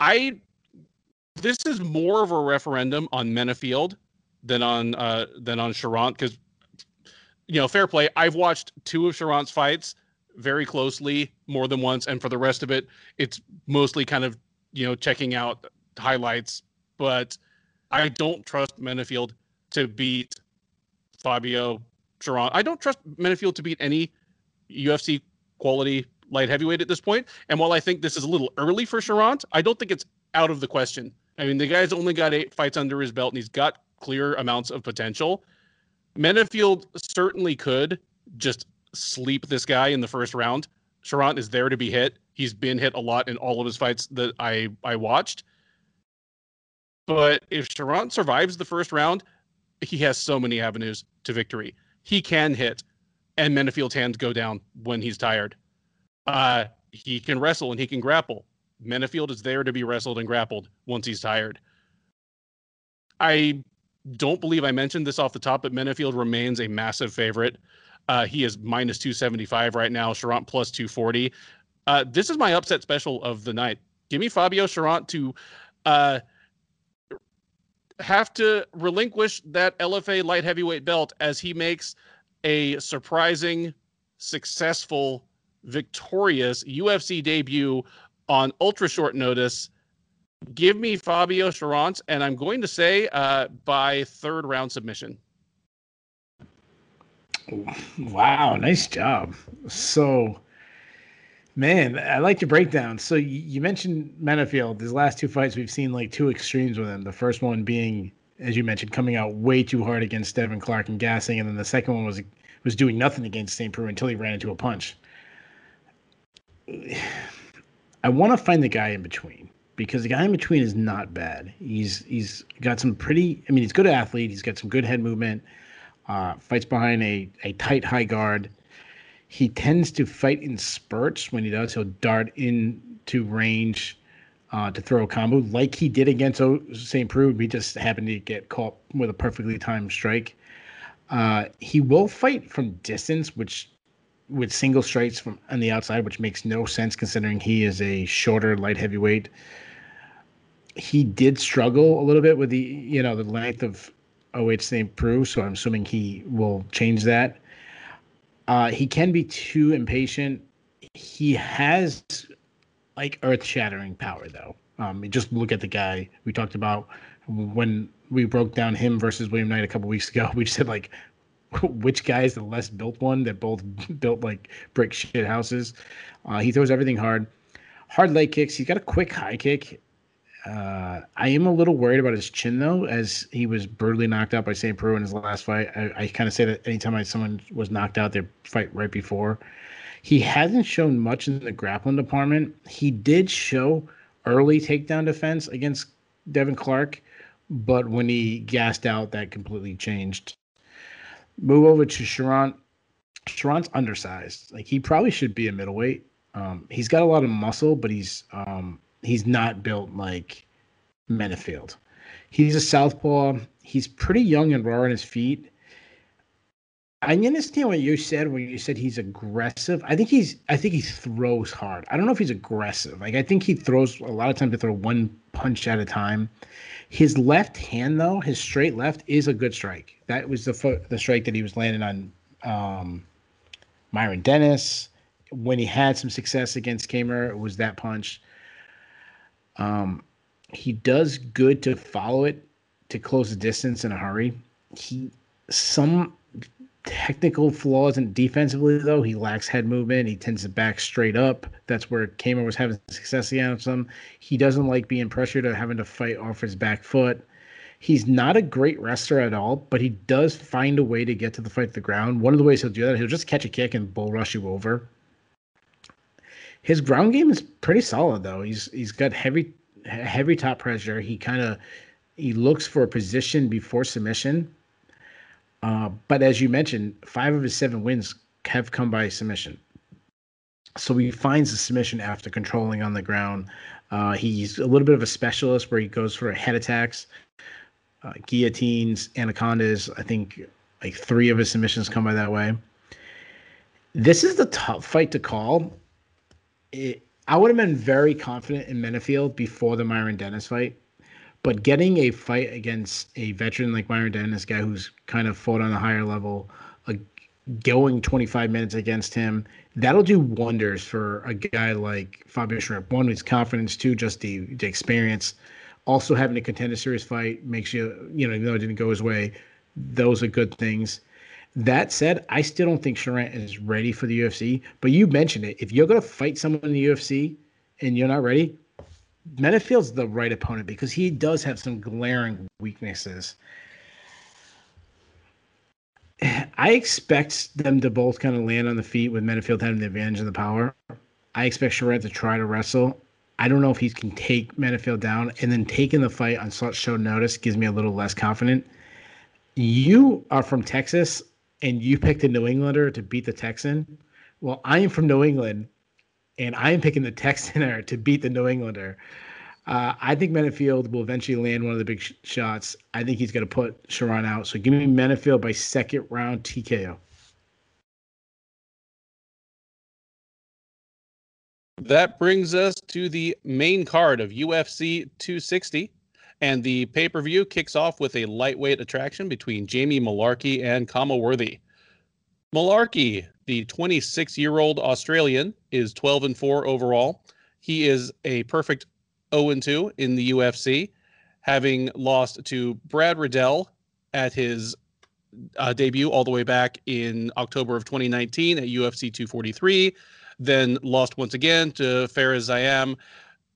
I this is more of a referendum on Menifield than on uh than on Cherant because you know, fair play. I've watched two of Cherant's fights very closely more than once, and for the rest of it, it's mostly kind of you know checking out highlights. But I don't trust Menifield to beat Fabio Cherant. I don't trust Menifield to beat any UFC quality light heavyweight at this point. And while I think this is a little early for Cherant, I don't think it's out of the question. I mean, the guy's only got eight fights under his belt and he's got clear amounts of potential. Menifield certainly could just sleep this guy in the first round. Cherant is there to be hit. He's been hit a lot in all of his fights that I I watched. But if Cherant survives the first round, he has so many avenues to victory. He can hit, and Menifield's hands go down when he's tired. Uh, he can wrestle and he can grapple. Menifield is there to be wrestled and grappled once he's tired. I don't believe I mentioned this off the top, but Menifield remains a massive favorite. Uh, he is minus 275 right now, Cherant plus 240. Uh, this is my upset special of the night. Give me Fabio Cherant to uh, have to relinquish that LFA light heavyweight belt as he makes a surprising, successful, victorious UFC debut on ultra short notice. Give me Fabio Cherant, and I'm going to say uh, by third round submission. Wow, nice job. So, man, I like your breakdown. So you mentioned Menifield. These last two fights, we've seen like two extremes with him. The first one being, as you mentioned, coming out way too hard against Devin Clark and gassing, and then the second one was was doing nothing against St. Preux until he ran into a punch. I want to find the guy in between because the guy in between is not bad. He's he's got some pretty. I mean, he's good athlete. He's got some good head movement. Uh, fights behind a a tight high guard. He tends to fight in spurts. When he does, he'll dart into range uh, to throw a combo, like he did against St. Preux. He just happened to get caught with a perfectly timed strike. Uh, he will fight from distance, which with single strikes from on the outside, which makes no sense considering he is a shorter light heavyweight. He did struggle a little bit with the you know the length of OH St. Preux, so I'm assuming he will change that. Uh, he can be too impatient. He has like earth shattering power though. Um, just look at the guy we talked about when we broke down him versus William Knight a couple weeks ago. (laughs) We just said like (laughs) which guy is the less built one that both built like brick shit houses. Uh, he throws everything hard. Hard leg kicks. He's got a quick high kick. Uh, I am a little worried about his chin though, as he was brutally knocked out by St. Preux in his last fight. I, I kind of say that anytime I, someone was knocked out, their fight right before. He hasn't shown much in the grappling department. He did show early takedown defense against Devin Clark, but when he gassed out, that completely changed. Move over to Cherant. Cherant's undersized. Like he probably should be a middleweight. Um, he's got a lot of muscle, but he's um, he's not built like Menifield. He's a southpaw. He's pretty young and raw on his feet. I understand what you said when you said he's aggressive. I think he's I think he throws hard. I don't know if he's aggressive. Like I think he throws a lot of times to throw one punch at a time. His left hand though, his straight left is a good strike. That was the fo- the strike that he was landing on um, Myron Dennis when he had some success against Kamer. Was that punch. Um, he does good to follow it to close the distance in a hurry. He some technical flaws and defensively though. He lacks head movement. He tends to back straight up. That's where Kamer was having success against him. He doesn't like being pressured or having to fight off his back foot. He's not a great wrestler at all but he does find a way to get to the fight to the ground. One of the ways he'll do that he'll just catch a kick and bull rush you over. His ground game is pretty solid though. He's he's got heavy heavy top pressure. He kind of he looks for a position before submission uh, but as you mentioned, five of his seven wins have come by submission. So he finds the submission after controlling on the ground. Uh, he's a little bit of a specialist where he goes for head attacks, uh, guillotines, anacondas. I think like three of his submissions come by that way. This is the tough fight to call. It, I would have been very confident in Menifield before the Myron Dennis fight. But getting a fight against a veteran like Myron Dennis, guy who's kind of fought on a higher level, uh, going 25 minutes against him, that'll do wonders for a guy like Fabio Cherant. One, his confidence. Two, just the, the experience. Also, having to Contender Series fight makes you, you know, even though it didn't go his way, those are good things. That said, I still don't think Cherant is ready for the UFC. But you mentioned it. If you're going to fight someone in the UFC and you're not ready, Menifield's the right opponent because he does have some glaring weaknesses. I expect them to both kind of land on the feet with Menifield having the advantage of the power. I expect Cherant to try to wrestle. I don't know if he can take Menifield down, and then taking the fight on such short notice gives me a little less confident. You are from Texas, and you picked a New Englander to beat the Texan. Well, I am from New England, and I am picking the Texaner to beat the New Englander. Uh, I think Menifield will eventually land one of the big sh- shots. I think he's going to put Cherant out. So give me Menifield by second round TKO. That brings us to the main card of UFC 260. And the pay per view kicks off with a lightweight attraction between Jamie Mullarkey and Khama Worthy. Mullarkey, the 26 year old Australian, is 12 and 4 overall. He is a perfect 0 and 2 in the UFC, having lost to Brad Riddell at his uh, debut all the way back in October of 2019 at UFC 243, then lost once again to Fares Ziam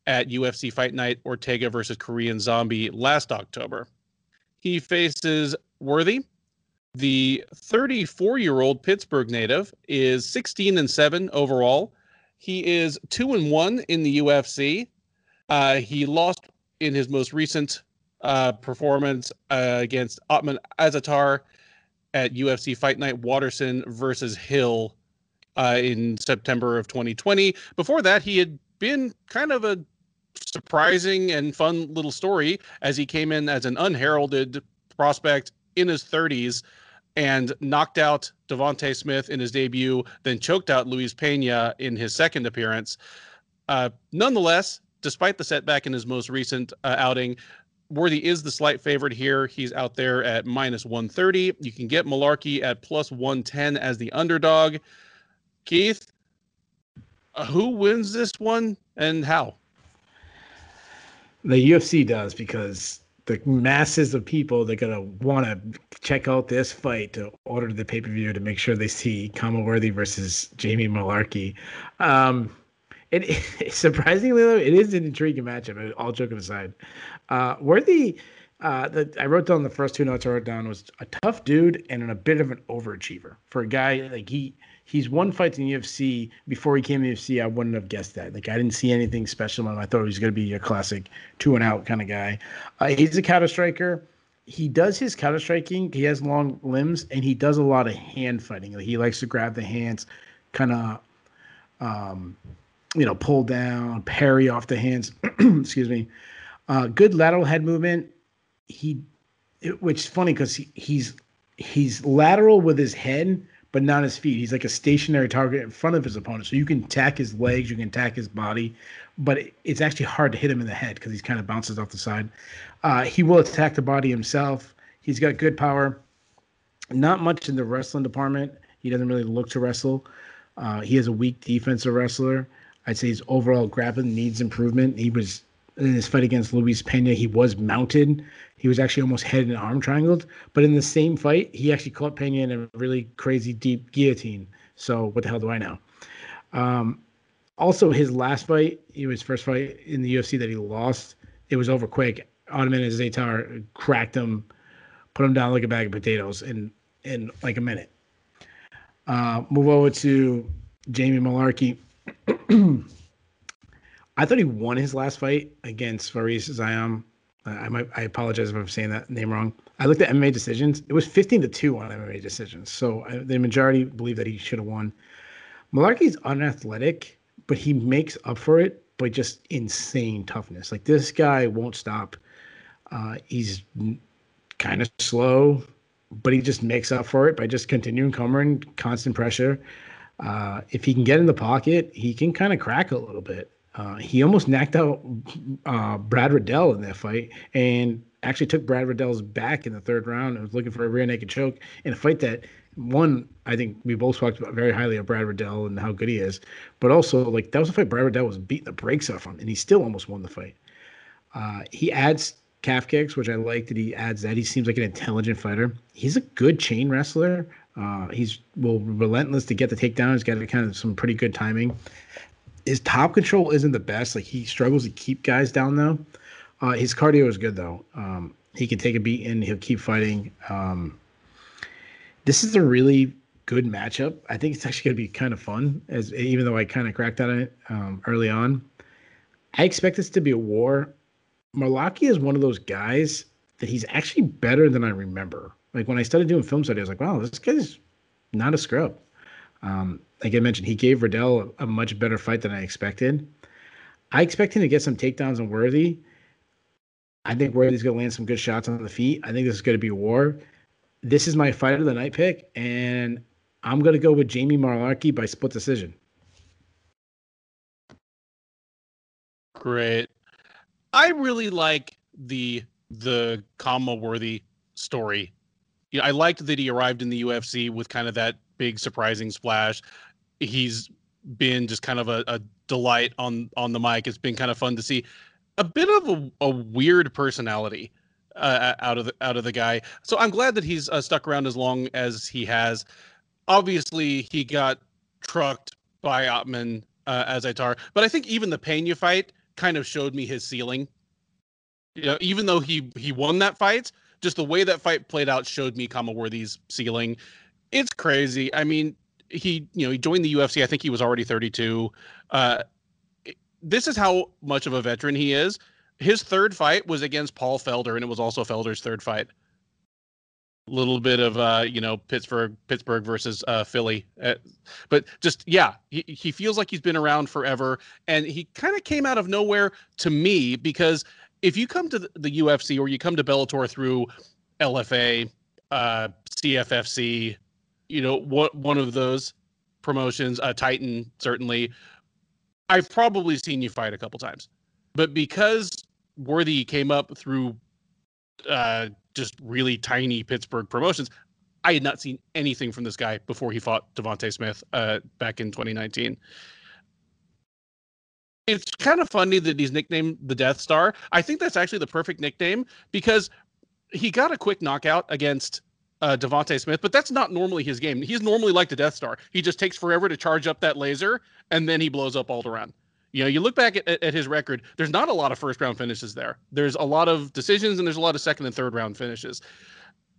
at UFC Fight Night Ortega versus Korean Zombie last October. He faces Worthy. The 34 year old Pittsburgh native is 16 and 7 overall. He is 2 and 1 in the UFC. Uh, he lost in his most recent uh, performance uh, against Ottman Azaitar at UFC Fight Night Waterson versus Hill uh, in September of 2020. Before that, he had been kind of a surprising and fun little story as he came in as an unheralded prospect in his 30s and knocked out Devonte Smith in his debut, then choked out Luis Pena in his second appearance. Uh, nonetheless, despite the setback in his most recent uh, outing, Worthy is the slight favorite here. He's out there at minus 130. You can get Mullarkey at plus 110 as the underdog. Keith, uh, who wins this one and how? The UFC does because the masses of people they're gonna want to check out this fight to order the pay per view to make sure they see Khama Worthy versus Jamie Mullarkey. Um, it, it (laughs) surprisingly though, it is an intriguing matchup. All joking aside, uh, Worthy. Uh, the, I wrote down the first two notes I wrote down was a tough dude and a bit of an overachiever for a guy like he he's won fights in the UFC before he came to the UFC. I wouldn't have guessed that. Like I didn't see anything special him. I thought he was going to be a classic two and out kind of guy. Uh, he's a counter striker. He does his counter striking. He has long limbs and he does a lot of hand fighting. Like he likes to grab the hands, kind of, um, you know, pull down, parry off the hands. (clears throat) Excuse me. Uh, good lateral head movement. He, it, which is funny because he, he's he's lateral with his head but not his feet. He's like a stationary target in front of his opponent. So you can attack his legs, you can attack his body, but it's actually hard to hit him in the head because he kind of bounces off the side. Uh, he will attack the body himself. He's got good power. Not much in the wrestling department. He doesn't really look to wrestle. Uh, he has a weak defensive wrestler. I'd say his overall grappling needs improvement. He was in his fight against Luis Pena, he was mounted. He was actually almost head and arm triangled. But in the same fight, he actually caught Pena in a really crazy deep guillotine. So what the hell do I know? Um, also, his last fight, he was first fight in the UFC that he lost. It was over quick. Ottman Azaitar cracked him, put him down like a bag of potatoes in in like a minute. Uh, move over to Jamie Mullarkey. (clears throat) I thought he won his last fight against Fares Ziam. Uh, I might I apologize if I'm saying that name wrong. I looked at MMA decisions. It was 15 to 2 on MMA decisions. So uh, the majority believe that he should have won. Mullarkey's unathletic, but he makes up for it by just insane toughness. Like this guy won't stop. Uh, he's kind of slow, but he just makes up for it by just continuing covering constant pressure. Uh, if he can get in the pocket, he can kind of crack a little bit. Uh, he almost knocked out uh, Brad Riddell in that fight and actually took Brad Riddell's back in the third round and was looking for a rear naked choke in a fight that one I think we both talked about very highly of Brad Riddell and how good he is, but also like that was a fight Brad Riddell was beating the brakes off him and he still almost won the fight. Uh, he adds calf kicks, which I like that he adds that. He seems like an intelligent fighter. He's a good chain wrestler. Uh, he's well relentless to get the takedown. He's got kind of some pretty good timing his top control isn't the best. Like he struggles to keep guys down though. Uh, his cardio is good though. Um, he can take a beat and he'll keep fighting. Um, this is a really good matchup. I think it's actually going to be kind of fun, as even though I kind of cracked on it um, early on. I expect this to be a war. Mullarkey is one of those guys that he's actually better than I remember. Like when I started doing film study, I was like, wow, this guy's not a scrub. Um, like I mentioned, he gave Riddell a, a, much better fight than I expected. I expect him to get some takedowns on Worthy. I think Worthy's going to land some good shots on the feet. I think this is going to be a war. This is my fight of the night pick, and I'm going to go with Jamie Mullarkey by split decision. Great. I really like the the Khama Worthy story. Know, I liked that he arrived in the UFC with kind of that big surprising splash. He's been just kind of a, a delight on on the mic. It's been kind of fun to see a bit of a, a weird personality uh, out of the out of the guy. So I'm glad that he's uh, stuck around as long as he has. Obviously, he got trucked by Ottman uh, Azaitar, but I think even the Pena fight kind of showed me his ceiling. You know, even though he he won that fight, just the way that fight played out showed me Khama Worthy's ceiling. It's crazy. I mean, he you know he joined the UFC. I think he was already 32. Uh, this is how much of a veteran he is. His third fight was against Paul Felder, and it was also Felder's third fight. A little bit of uh, you know Pittsburgh, Pittsburgh versus uh, Philly, uh, but just yeah, he, he feels like he's been around forever, and he kind of came out of nowhere to me because if you come to the, UFC or you come to Bellator through LFA, uh, CFFC, you know, what one of those promotions, uh, Titan certainly. I've probably seen you fight a couple times, but because Worthy came up through uh, just really tiny Pittsburgh promotions, I had not seen anything from this guy before he fought Devonte Smith uh, back in 2019 it's kind of funny that he's nicknamed the Death Star. I think that's actually the perfect nickname because he got a quick knockout against uh, Devonte Smith, but that's not normally his game. He's normally like the Death Star. He just takes forever to charge up that laser, and then he blows up all around. You know, you look back at, at his record. There's not a lot of first round finishes there. There's a lot of decisions, and there's a lot of second and third round finishes.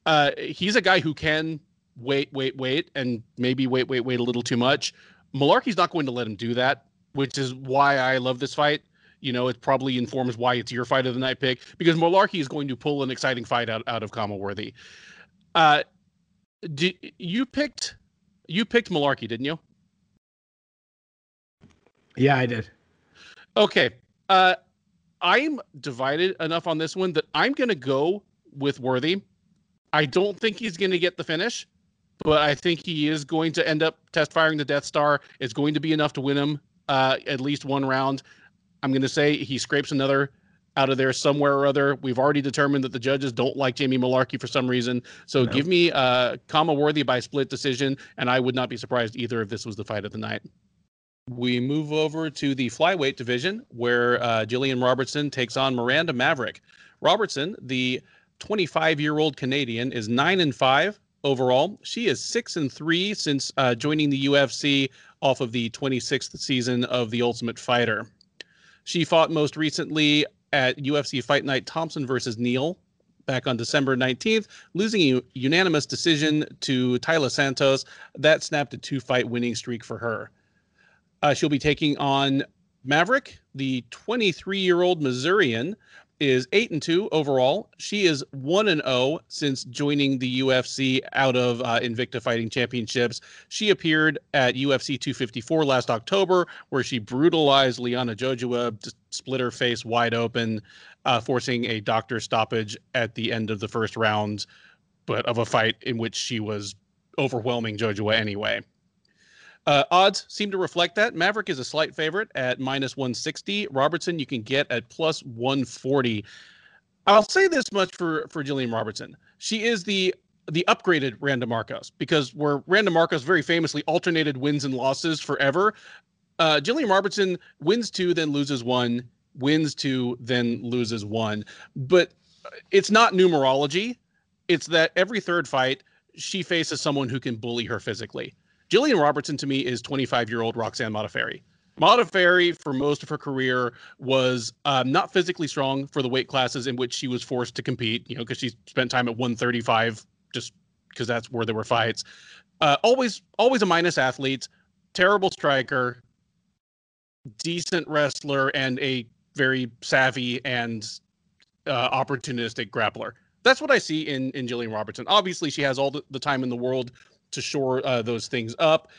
Uh, he's a guy who can wait, wait, wait, and maybe wait, wait, wait a little too much. Mullarkey's not going to let him do that which is why I love this fight. You know, it probably informs why it's your fight of the night pick because Mullarkey is going to pull an exciting fight out, out of Khama Worthy. Uh, did, you picked you picked Mullarkey, didn't you? Yeah, I did. Okay. Uh, I'm divided enough on this one that I'm going to go with Worthy. I don't think he's going to get the finish, but I think he is going to end up test firing the Death Star. It's going to be enough to win him uh, at least one round. I'm going to say he scrapes another out of there somewhere or other. We've already determined that the judges don't like Jamie Mullarkey for some reason. So no. give me uh, Khama Worthy by split decision, and I would not be surprised either if this was the fight of the night. We move over to the flyweight division where uh, Gillian Robertson takes on Miranda Maverick. Robertson, the 25 year old Canadian, is 9 and 5 overall. She is 6 and 3 since uh, joining the UFC off of the 26th season of The Ultimate Fighter. She fought most recently at UFC Fight Night Thompson versus Neal back on December 19th, losing a unanimous decision to Taila Santos. That snapped a two fight winning streak for her. Uh, she'll be taking on Maverick, the 23 year old Missourian, is 8 and 2 overall. She is 1 and 0 since joining the UFC out of uh, Invicta Fighting Championships. She appeared at UFC 254 last October where she brutalized Liana Jojua, split her face wide open, uh, forcing a doctor stoppage at the end of the first round, but of a fight in which she was overwhelming Jojua anyway. Uh, odds seem to reflect that. Maverick is a slight favorite at minus 160. Robertson you can get at plus 140. I'll say this much for for Gillian Robertson. She is the the upgraded Randa Markos because where Randa Markos very famously alternated wins and losses forever. Uh, Gillian Robertson wins two, then loses one, wins two, then loses one. But it's not numerology. It's that every third fight she faces someone who can bully her physically. Gillian Robertson to me is 25 year old Roxanne Modafferi. Modafferi, for most of her career, was um, not physically strong for the weight classes in which she was forced to compete. You know, because she spent time at 135 just because that's where there were fights. Uh, always, always a minus athlete, terrible striker, decent wrestler, and a very savvy and uh, opportunistic grappler. That's what I see in in Gillian Robertson. Obviously, she has all the, the time in the world to shore uh, those things up.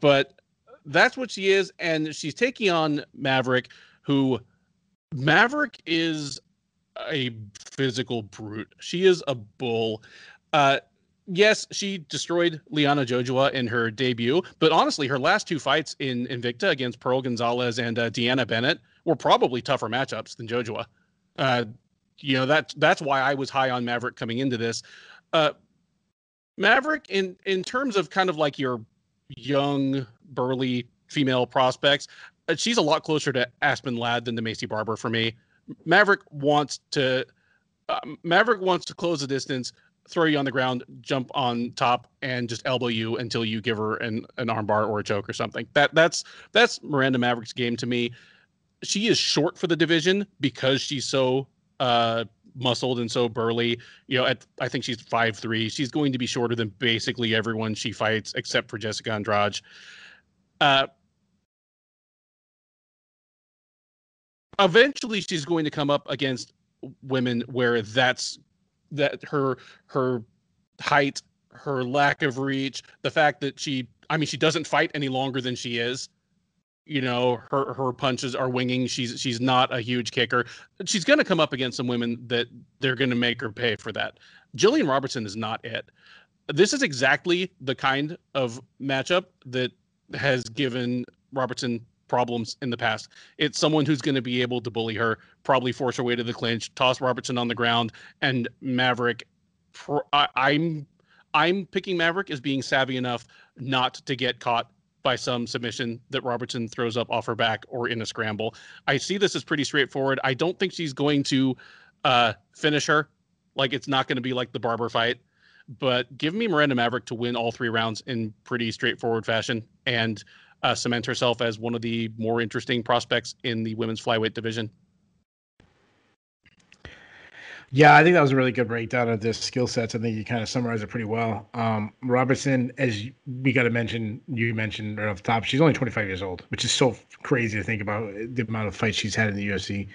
But that's what she is, and she's taking on Maverick, who Maverick is a physical brute. She is a bull. Uh, yes, she destroyed Liana Jojua in her debut, but honestly, her last two fights in Invicta against Pearl Gonzalez and uh, Deanna Bennett were probably tougher matchups than Jojua. Uh, you know that that's why I was high on Maverick coming into this. Uh, Maverick, in in terms of kind of like your young, burly female prospects, uh, she's a lot closer to Aspen Ladd than to Maycee Barber for me. Maverick wants to uh, Maverick wants to close the distance, throw you on the ground, jump on top, and just elbow you until you give her an an armbar or a choke or something. That that's that's Miranda Maverick's game to me. She is short for the division because she's so uh, muscled and so burly. You know, at I think she's five three. She's going to be shorter than basically everyone she fights except for Jessica Andrade. Uh, eventually, she's going to come up against women where that's that her her height, her lack of reach, the fact that she I mean she doesn't fight any longer than she is. You know, her her punches are winging. She's she's not a huge kicker. She's going to come up against some women that they're going to make her pay for that. Gillian Robertson is not it. This is exactly the kind of matchup that has given Robertson problems in the past. It's someone who's going to be able to bully her, probably force her way to the clinch, toss Robertson on the ground, and Maverick. I, I'm I'm picking Maverick as being savvy enough not to get caught by some submission that Robertson throws up off her back or in a scramble. I see this as pretty straightforward. I don't think she's going to uh, finish her. Like it's not going to be like the Barber fight. But give me Miranda Maverick to win all three rounds in pretty straightforward fashion. And uh, cement herself as one of the more interesting prospects in the women's flyweight division. Yeah, I think that was a really good breakdown of the skill sets. I think you kind of summarized it pretty well. Um, Robertson, as we got to mention, you mentioned right off the top, she's only 25 years old, which is so crazy to think about the amount of fights she's had in the UFC.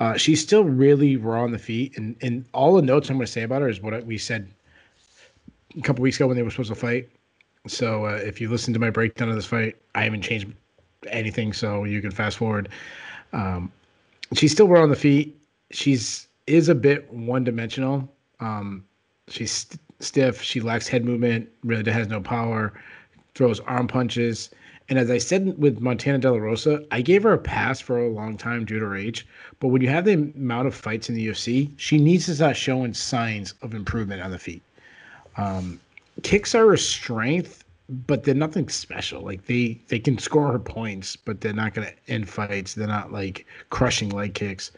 Uh, she's still really raw on the feet, and and all the notes I'm going to say about her is what we said a couple weeks ago when they were supposed to fight. So uh, if you listen to my breakdown of this fight, I haven't changed anything, so you can fast forward. Um, she's still raw on the feet. She's is a bit one dimensional. Um, she's st- stiff. She lacks head movement. Really has no power. Throws arm punches. And as I said with Montana De La Rosa, I gave her a pass for a long time due to her age. But when you have the amount of fights in the UFC, she needs to start showing signs of improvement on the feet. Um, kicks are a strength, but they're nothing special. Like they they can score her points, but they're not going to end fights. They're not like crushing leg kicks.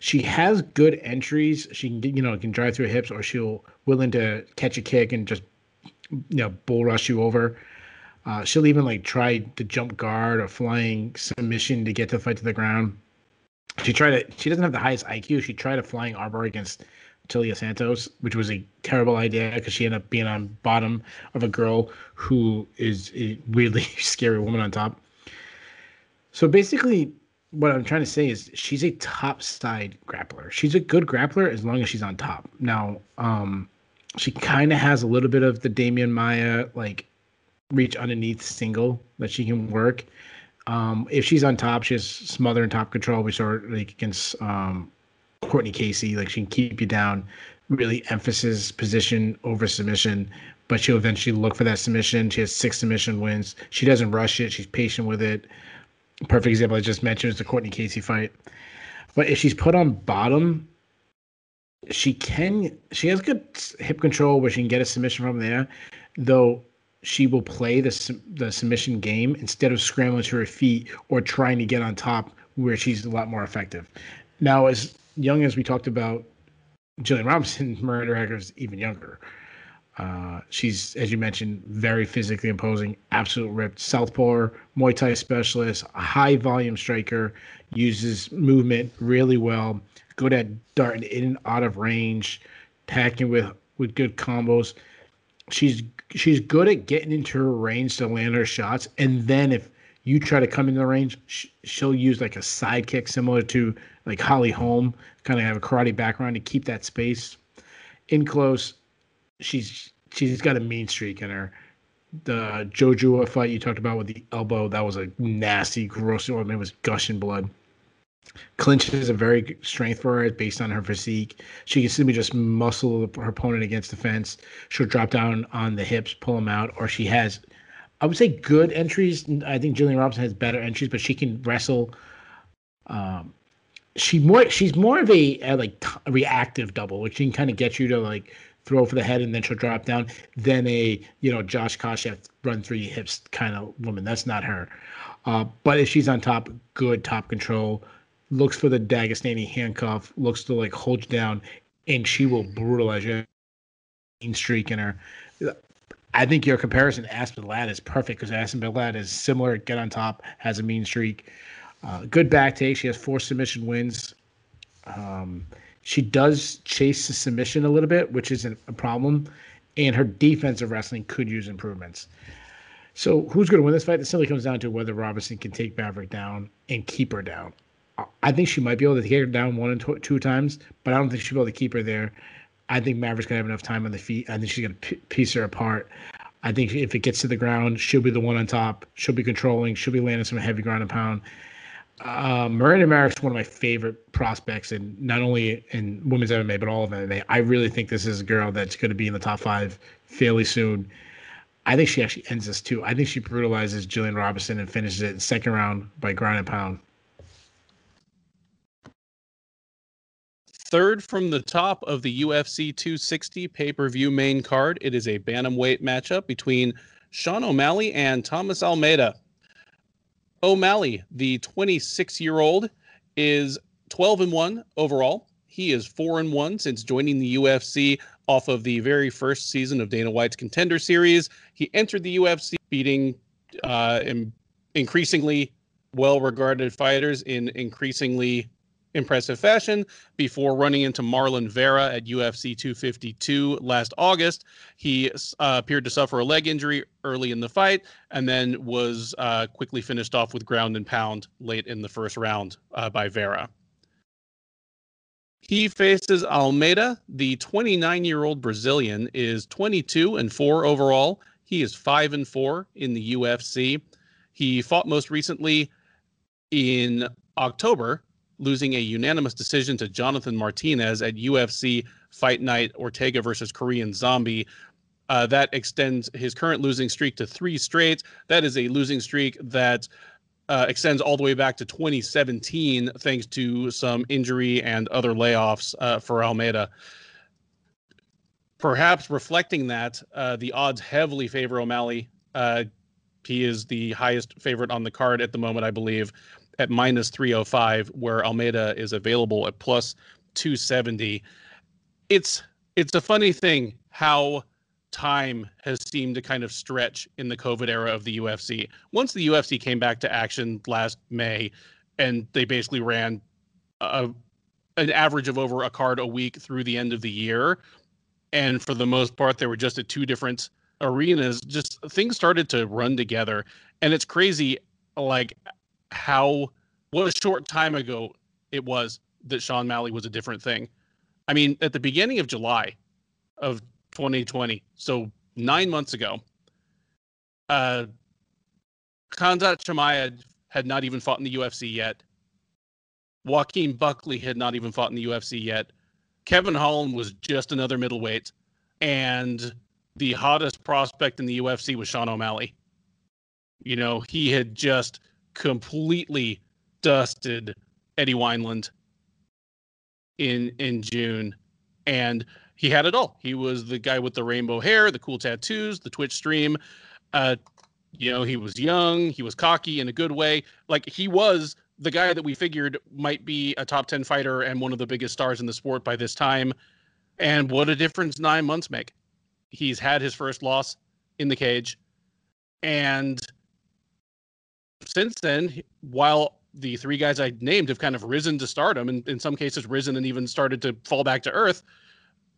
She has good entries. She can you know can drive through hips, or she'll willing to catch a kick and just you know bull rush you over. Uh, she'll even like try to jump guard or flying submission to get the fight to the ground. She tried to. She doesn't have the highest IQ. She tried a flying armbar against Taila Santos, which was a terrible idea because she ended up being on bottom of a girl who is a really (laughs) scary woman on top. So basically, what I'm trying to say is she's a top side grappler. She's a good grappler as long as she's on top. Now, um, she kind of has a little bit of the Demian Maya like reach underneath single that she can work. Um, if she's on top, she has smother and top control. We saw like against um, Courtney Casey. Like she can keep you down, really emphasis position over submission, but she'll eventually look for that submission. She has six submission wins. She doesn't rush it. She's patient with it. Perfect example I just mentioned is the Courtney Casey fight. But if she's put on bottom, she can she has good hip control where she can get a submission from there, though she will play the the submission game instead of scrambling to her feet or trying to get on top where she's a lot more effective. Now, as young as we talked about Jillian Robinson, Miranda Hacker is even younger. Uh, she's, as you mentioned, very physically imposing, absolute ripped southpaw, Muay Thai specialist, high volume striker, uses movement really well, good at darting in and out of range, attacking with with good combos. She's she's good at getting into her range to land her shots, and then if you try to come into the range, she'll use like a sidekick similar to like Holly Holm, kind of have a karate background to keep that space. In close, she's she's got a mean streak in her. The Jojua fight you talked about with the elbow, that was a nasty, gross. Mean, it was gushing blood. Clinch is a very strength for her based on her physique. She can simply just muscle her opponent against the fence. She'll drop down on the hips, pull them out, or she has, I would say, good entries. I think Jillian Robinson has better entries, but she can wrestle. Um, she more she's more of a, a like t- reactive double, which can kind of get you to like throw for the head and then she'll drop down than a you know Josh Koscheck run your hips kind of woman. That's not her. Uh, but if she's on top, good top control, looks for the Dagestani handcuff, looks to like hold you down, and she will brutalize you. Streak in her. I think your comparison to Aspen Ladd is perfect because Aspen Ladd is similar, get on top, has a mean streak. Uh, good back take. She has four submission wins. Um, she does chase the submission a little bit, which isn't a problem. And her defensive wrestling could use improvements. So who's going to win this fight? It simply comes down to whether Robertson can take Maverick down and keep her down. I think she might be able to take her down one and two times, but I don't think she'll be able to keep her there. I think Maverick's going to have enough time on the feet. I think she's going to piece her apart. I think if it gets to the ground, she'll be the one on top. She'll be controlling. She'll be landing some heavy ground and pound uh, Miranda Maverick's one of my favorite prospects, and not only in women's MMA but all of MMA. I really think this is a girl that's going to be in the top five fairly soon. I think she actually ends this too. I think she brutalizes Gillian Robertson and finishes it in second round by ground and pound. Third from the top of the UFC 260 pay per view main card, it is a bantamweight matchup between Sean O'Malley and Thomas Almeida. O'Malley, the 26 year old, is 12 and 1 overall. He is 4 and 1 since joining the UFC off of the very first season of Dana White's Contender Series. He entered the UFC beating uh, increasingly well regarded fighters in increasingly impressive fashion before running into Marlon Vera at UFC 252 last August. He uh, appeared to suffer a leg injury early in the fight and then was uh, quickly finished off with ground and pound late in the first round uh, by Vera. He faces Almeida. The 29 year old Brazilian is 22 and 4 overall. He is 5 and 4 in the UFC. He fought most recently in October losing a unanimous decision to Jonathan Martinez at UFC Fight Night Ortega versus Korean Zombie. Uh, that extends his current losing streak to three straight. That is a losing streak that uh, extends all the way back to 2017, thanks to some injury and other layoffs uh, for Almeida. Perhaps reflecting that, uh, the odds heavily favor O'Malley. Uh, he is the highest favorite on the card at the moment, I believe at minus 305, where Almeida is available at plus 270. It's it's a funny thing how time has seemed to kind of stretch in the COVID era of the UFC. Once the UFC came back to action last May, and they basically ran a, an average of over a card a week through the end of the year, and for the most part, they were just at two different arenas. Just things started to run together, and it's crazy, like how what a short time ago it was that Sean Malley was a different thing. I mean, at the beginning of July of 2020, so nine months ago, uh, Khamzat Chimaev had not even fought in the UFC yet. Joaquin Buckley had not even fought in the UFC yet. Kevin Holland was just another middleweight, and the hottest prospect in the UFC was Sean O'Malley. You know, he had just completely dusted Eddie Wineland in in June, and he had it all. He was the guy with the rainbow hair, the cool tattoos, the Twitch stream. Uh, you know, he was young, he was cocky in a good way. Like he was the guy that we figured might be a top 10 fighter and one of the biggest stars in the sport by this time. And what a difference nine months make. He's had his first loss in the cage. And since then, while the three guys I named have kind of risen to stardom and in some cases risen and even started to fall back to earth.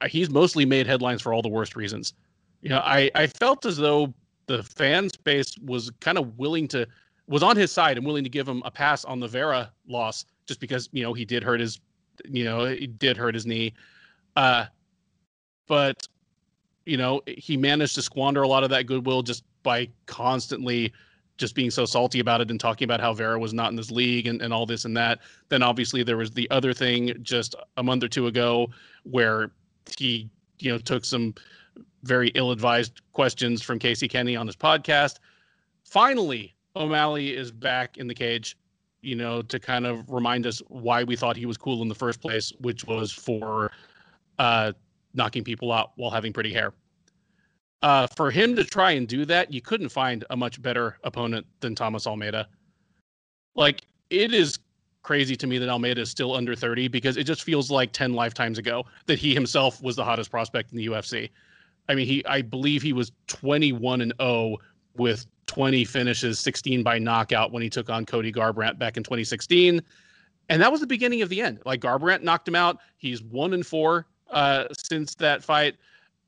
Uh, he's mostly made headlines for all the worst reasons. You know, I, I felt as though the fan space was kind of willing to was on his side and willing to give him a pass on the Vera loss just because, you know, he did hurt his you know, he did hurt his knee. Uh but you know, he managed to squander a lot of that goodwill just by constantly just being so salty about it and talking about how Vera was not in this league and, and all this and that. Then obviously there was the other thing just a month or two ago where he, you know, took some very ill-advised questions from Casey Kenny on his podcast. Finally, O'Malley is back in the cage, you know, to kind of remind us why we thought he was cool in the first place, which was for uh, knocking people out while having pretty hair. Uh, for him to try and do that, you couldn't find a much better opponent than Thomas Almeida. Like, it is crazy to me that Almeida is still under 30 because it just feels like 10 lifetimes ago that he himself was the hottest prospect in the UFC. I mean, he I believe he was 21 and 0 with 20 finishes, 16 by knockout when he took on Cody Garbrandt back in 2016. And that was the beginning of the end. Like Garbrandt knocked him out. He's one and four uh, since that fight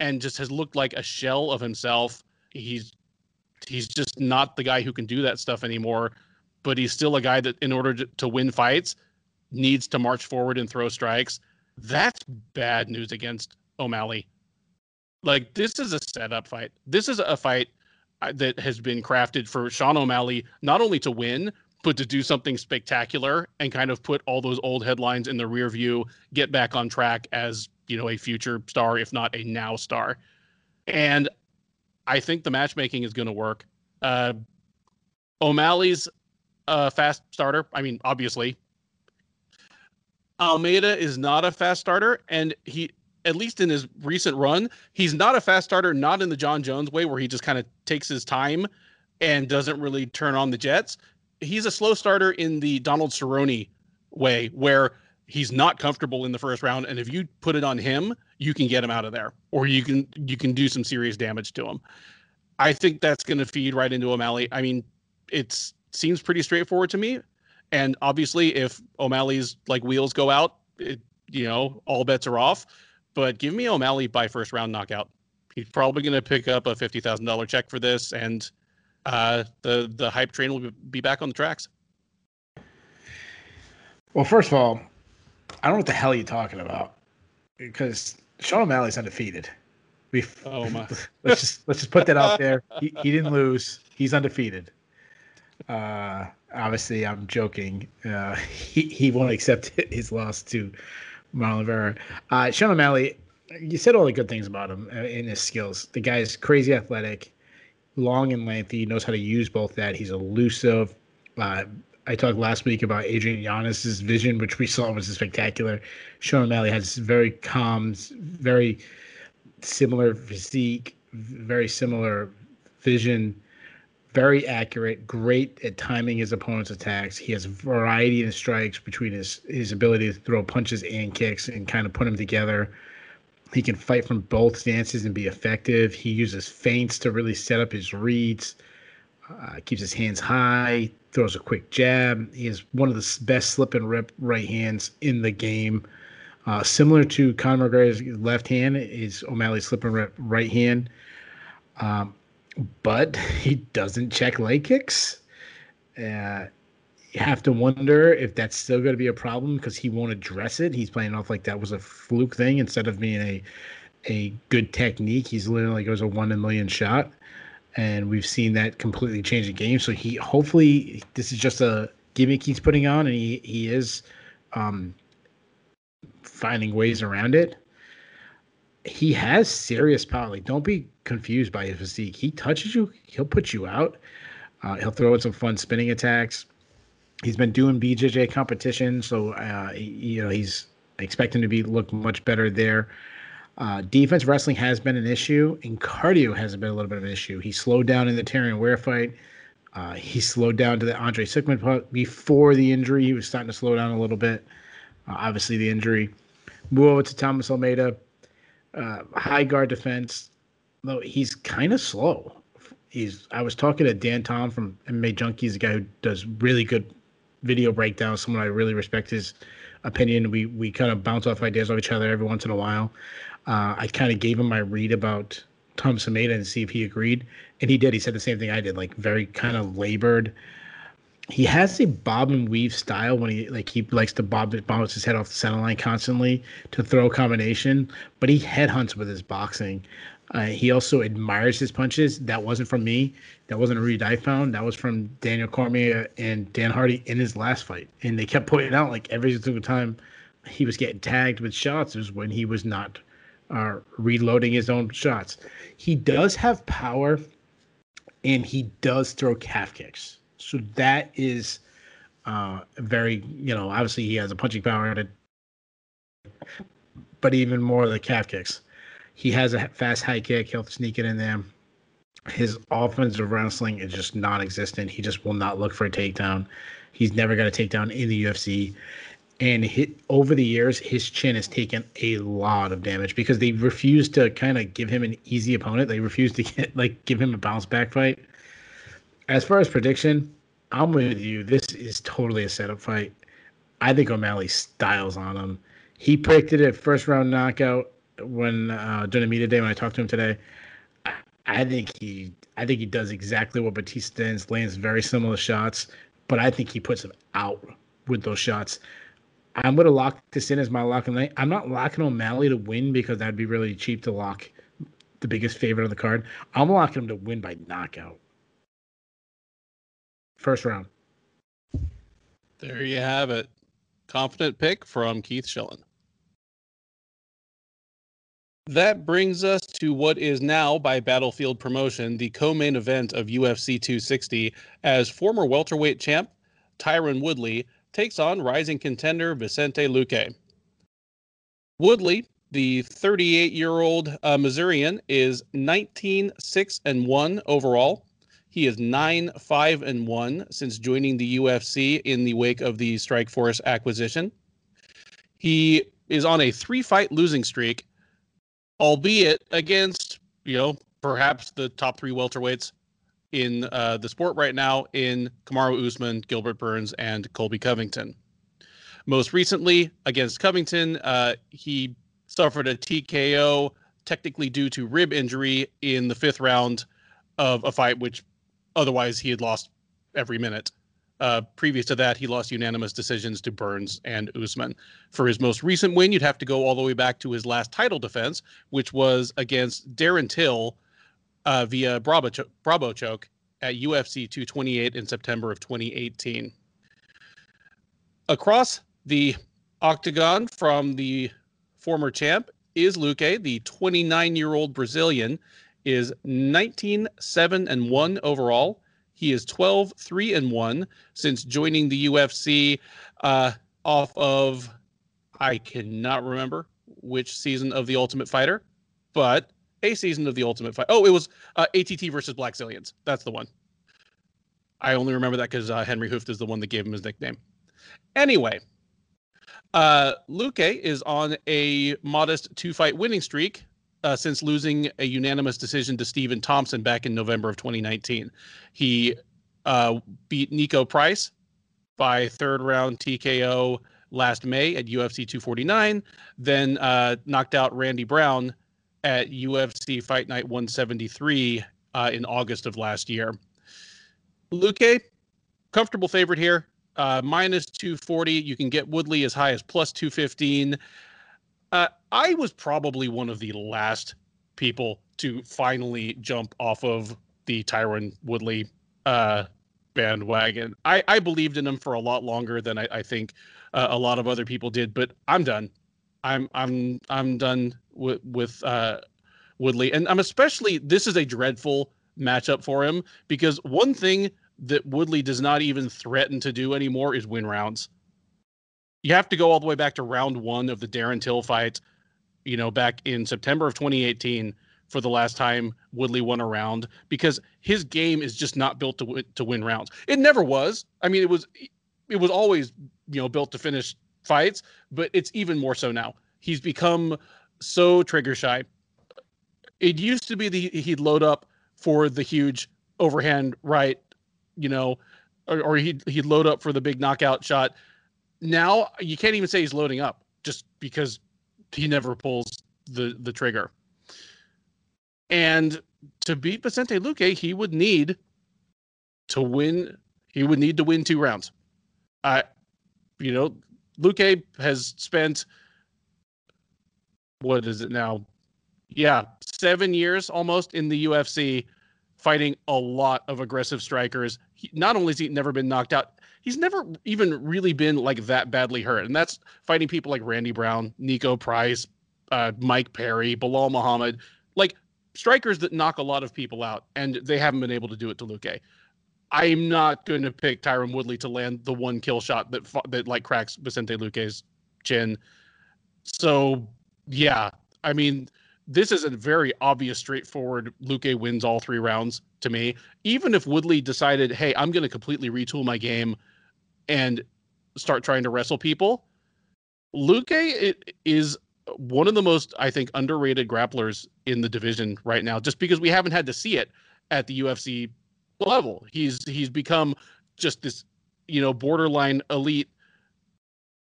and just has looked like a shell of himself. He's he's just not the guy who can do that stuff anymore. But he's still a guy that, in order to, to win fights, needs to march forward and throw strikes. That's bad news against O'Malley. Like this is a setup fight. This is a fight uh, that has been crafted for Sean O'Malley not only to win, but to do something spectacular and kind of put all those old headlines in the rear view, get back on track as you know a future star, if not a now star. And I think the matchmaking is going to work. Uh, O'Malley's a fast starter. I mean, obviously. Almeida is not a fast starter, and he, at least in his recent run, he's not a fast starter. Not in the Jon Jones way, where he just kind of takes his time and doesn't really turn on the jets. He's a slow starter in the Donald Cerrone way, where he's not comfortable in the first round and if you put it on him you can get him out of there or you can you can do some serious damage to him. I think that's going to feed right into o'malley. I mean it seems pretty straightforward to me and obviously if o'malley's like wheels go out it, you know all bets are off but give me o'malley by first round knockout. He's probably going to pick up a $50000 check for this and uh, the the hype train will be back on the tracks. Well first of all I don't know what the hell you're talking about because Sean O'Malley's undefeated. We oh my. (laughs) let's just let's just put that out there. He, he didn't lose. He's undefeated. Uh, obviously, I'm joking. Uh, (laughs) he he won't accept (laughs) his loss to Marlon Vera. Uh, Sean O'Malley, you said all the good things about him uh, in his skills. The guy is crazy athletic, long and lengthy. Knows how to use both that. He's elusive. Uh, I talked last week about Adrian Yanez's vision, which we saw was spectacular. Sean O'Malley has very calm, very similar physique, very similar vision, very accurate, great at timing his opponent's attacks. He has variety in strikes between his his ability to throw punches and kicks and kind of put them together. He can fight from both stances and be effective. He uses feints to really set up his reads. Uh, keeps his hands high, throws a quick jab. He has one of the best slip and rip right hands in the game. Uh, similar to Conor McGregor's left hand is O'Malley's slip and rip right hand. Um, but (laughs) he doesn't check leg kicks. Uh, you have to wonder if that's still going to be a problem because he won't address it. He's playing off like that was a fluke thing instead of being a a good technique. He's literally goes a one in a million shot and we've seen that completely change the game. So he hopefully this is just a gimmick he's putting on, and he he is um, finding ways around it. He has serious power. Like, don't be confused by his physique. He touches you, he'll put you out. Uh, he'll throw in some fun spinning attacks. He's been doing BJJ competition, so uh, you know he's expecting to be look much better there. Uh, defense wrestling has been an issue, and cardio has been a little bit of an issue. He slowed down in the Terrion Ware fight. Uh, he slowed down to the Andre Soukhamthath fight before the injury. He was starting to slow down a little bit. Uh, obviously, the injury. Move over to Thomas Almeida. Uh, high guard defense. Though he's kind of slow. He's. I was talking to Dan Tom from MMA Junkies, a guy who does really good video breakdowns. Someone I really respect his opinion. We we kind of bounce off ideas of each other every once in a while. Uh, I kind of gave him my read about Thomas Almeida and see if he agreed, and he did. He said the same thing I did, like very kind of labored. He has a bob and weave style when he like he likes to bob bounce his head off the center line constantly to throw a combination, but he headhunts with his boxing. Uh, he also admires his punches. That wasn't from me. That wasn't a read I found. That was from Daniel Cormier and Dan Hardy in his last fight. And they kept pointing out like every single time he was getting tagged with shots was when he was not uh, reloading his own shots. He does have power, and he does throw calf kicks. So that is uh, very, you know, obviously he has a punching power, to, but even more the calf kicks. He has a fast high kick. He'll sneak it in there. His offensive wrestling is just non-existent. He just will not look for a takedown. He's never got a takedown in the UFC. And hit, over the years, his chin has taken a lot of damage because they refuse to kind of give him an easy opponent. They refuse to get (laughs) like give him a bounce back fight. As far as prediction, I'm with you. This is totally a setup fight. I think O'Malley styles on him. He predicted a first round knockout when uh, during the media day when I talked to him today. I, I think he I think he does exactly what Batista does, lands very similar shots, but I think he puts him out with those shots. I'm gonna lock this in as my lock the night. I'm not locking O'Malley to win because that'd be really cheap to lock the biggest favorite on the card. I'm locking him to win by knockout. First round. There you have it. Confident pick from Keith Shillan. That brings us to what is now, by Battlefield Promotion, the co main event of UFC 260 as former welterweight champ Tyron Woodley takes on rising contender Vicente Luque. Woodley, the 38 year old uh, Missourian, is 19 6 and 1 overall. He is 9 5 and 1 since joining the UFC in the wake of the Strikeforce acquisition. He is on a three fight losing streak albeit against you know perhaps the top three welterweights in uh, the sport right now in Kamaru Usman, Gilbert Burns, and Colby Covington. Most recently against Covington, uh, he suffered a TKO technically due to rib injury in the fifth round of a fight which otherwise he had lost every minute. Uh, previous to that, he lost unanimous decisions to Burns and Usman. For his most recent win, you'd have to go all the way back to his last title defense, which was against Darren Till uh, via Brabo, cho- Brabo choke at UFC 228 in September of 2018. Across the octagon from the former champ is Luque, the 29 year old Brazilian, is 19 7 and 1 overall he is 12 3 and 1 since joining the UFC uh, off of, I cannot remember which season of The Ultimate Fighter, but a season of The Ultimate Fight. Oh, it was uh, ATT versus Blackzilians. That's the one. I only remember that because uh, Henry Hooft is the one that gave him his nickname. Anyway, uh, Luque is on a modest two fight winning streak uh, since losing a unanimous decision to Stephen Thompson back in November of 2019. He uh, beat Niko Price by third round TKO last May at UFC 249, then uh, knocked out Randy Brown at UFC Fight Night 173 uh, in August of last year. Luque, comfortable favorite here, uh, minus 240. You can get Woodley as high as plus 215. Uh, I was probably one of the last people to finally jump off of the Tyron Woodley uh, bandwagon. I, I believed in him for a lot longer than I, I think uh, a lot of other people did, but I'm done. I'm I'm I'm done with with uh, Woodley, and I'm especially this is a dreadful matchup for him because one thing that Woodley does not even threaten to do anymore is win rounds you have to go all the way back to round one of the Darren Till fight, you know, back in September of 2018 for the last time Woodley won a round because his game is just not built to to win rounds. It never was. I mean, it was it was always you know built to finish fights, but it's even more so now. He's become so trigger shy. It used to be that he'd load up for the huge overhand right, you know, or, or he'd he'd load up for the big knockout shot now you can't even say he's loading up just because he never pulls the the trigger. And to beat Vicente Luque, he would need to win. He would need to win two rounds. I, you know, Luque has spent what is it now? Yeah, seven years almost in the UFC, fighting a lot of aggressive strikers. He, not only has he never been knocked out, he's never even really been like that badly hurt. And that's fighting people like Randy Brown, Niko Price, uh, Mike Perry, Belal Muhammad, like strikers that knock a lot of people out, and they haven't been able to do it to Luque. I'm not going to pick Tyron Woodley to land the one kill shot that that like cracks Vicente Luque's chin. So yeah, I mean, this is a very obvious, straightforward. Luque wins all three rounds to me. Even if Woodley decided, hey, I'm going to completely retool my game and start trying to wrestle people, Luque is one of the most, I think, underrated grapplers in the division right now, just because we haven't had to see it at the UFC level. He's he's become just this, you know, borderline elite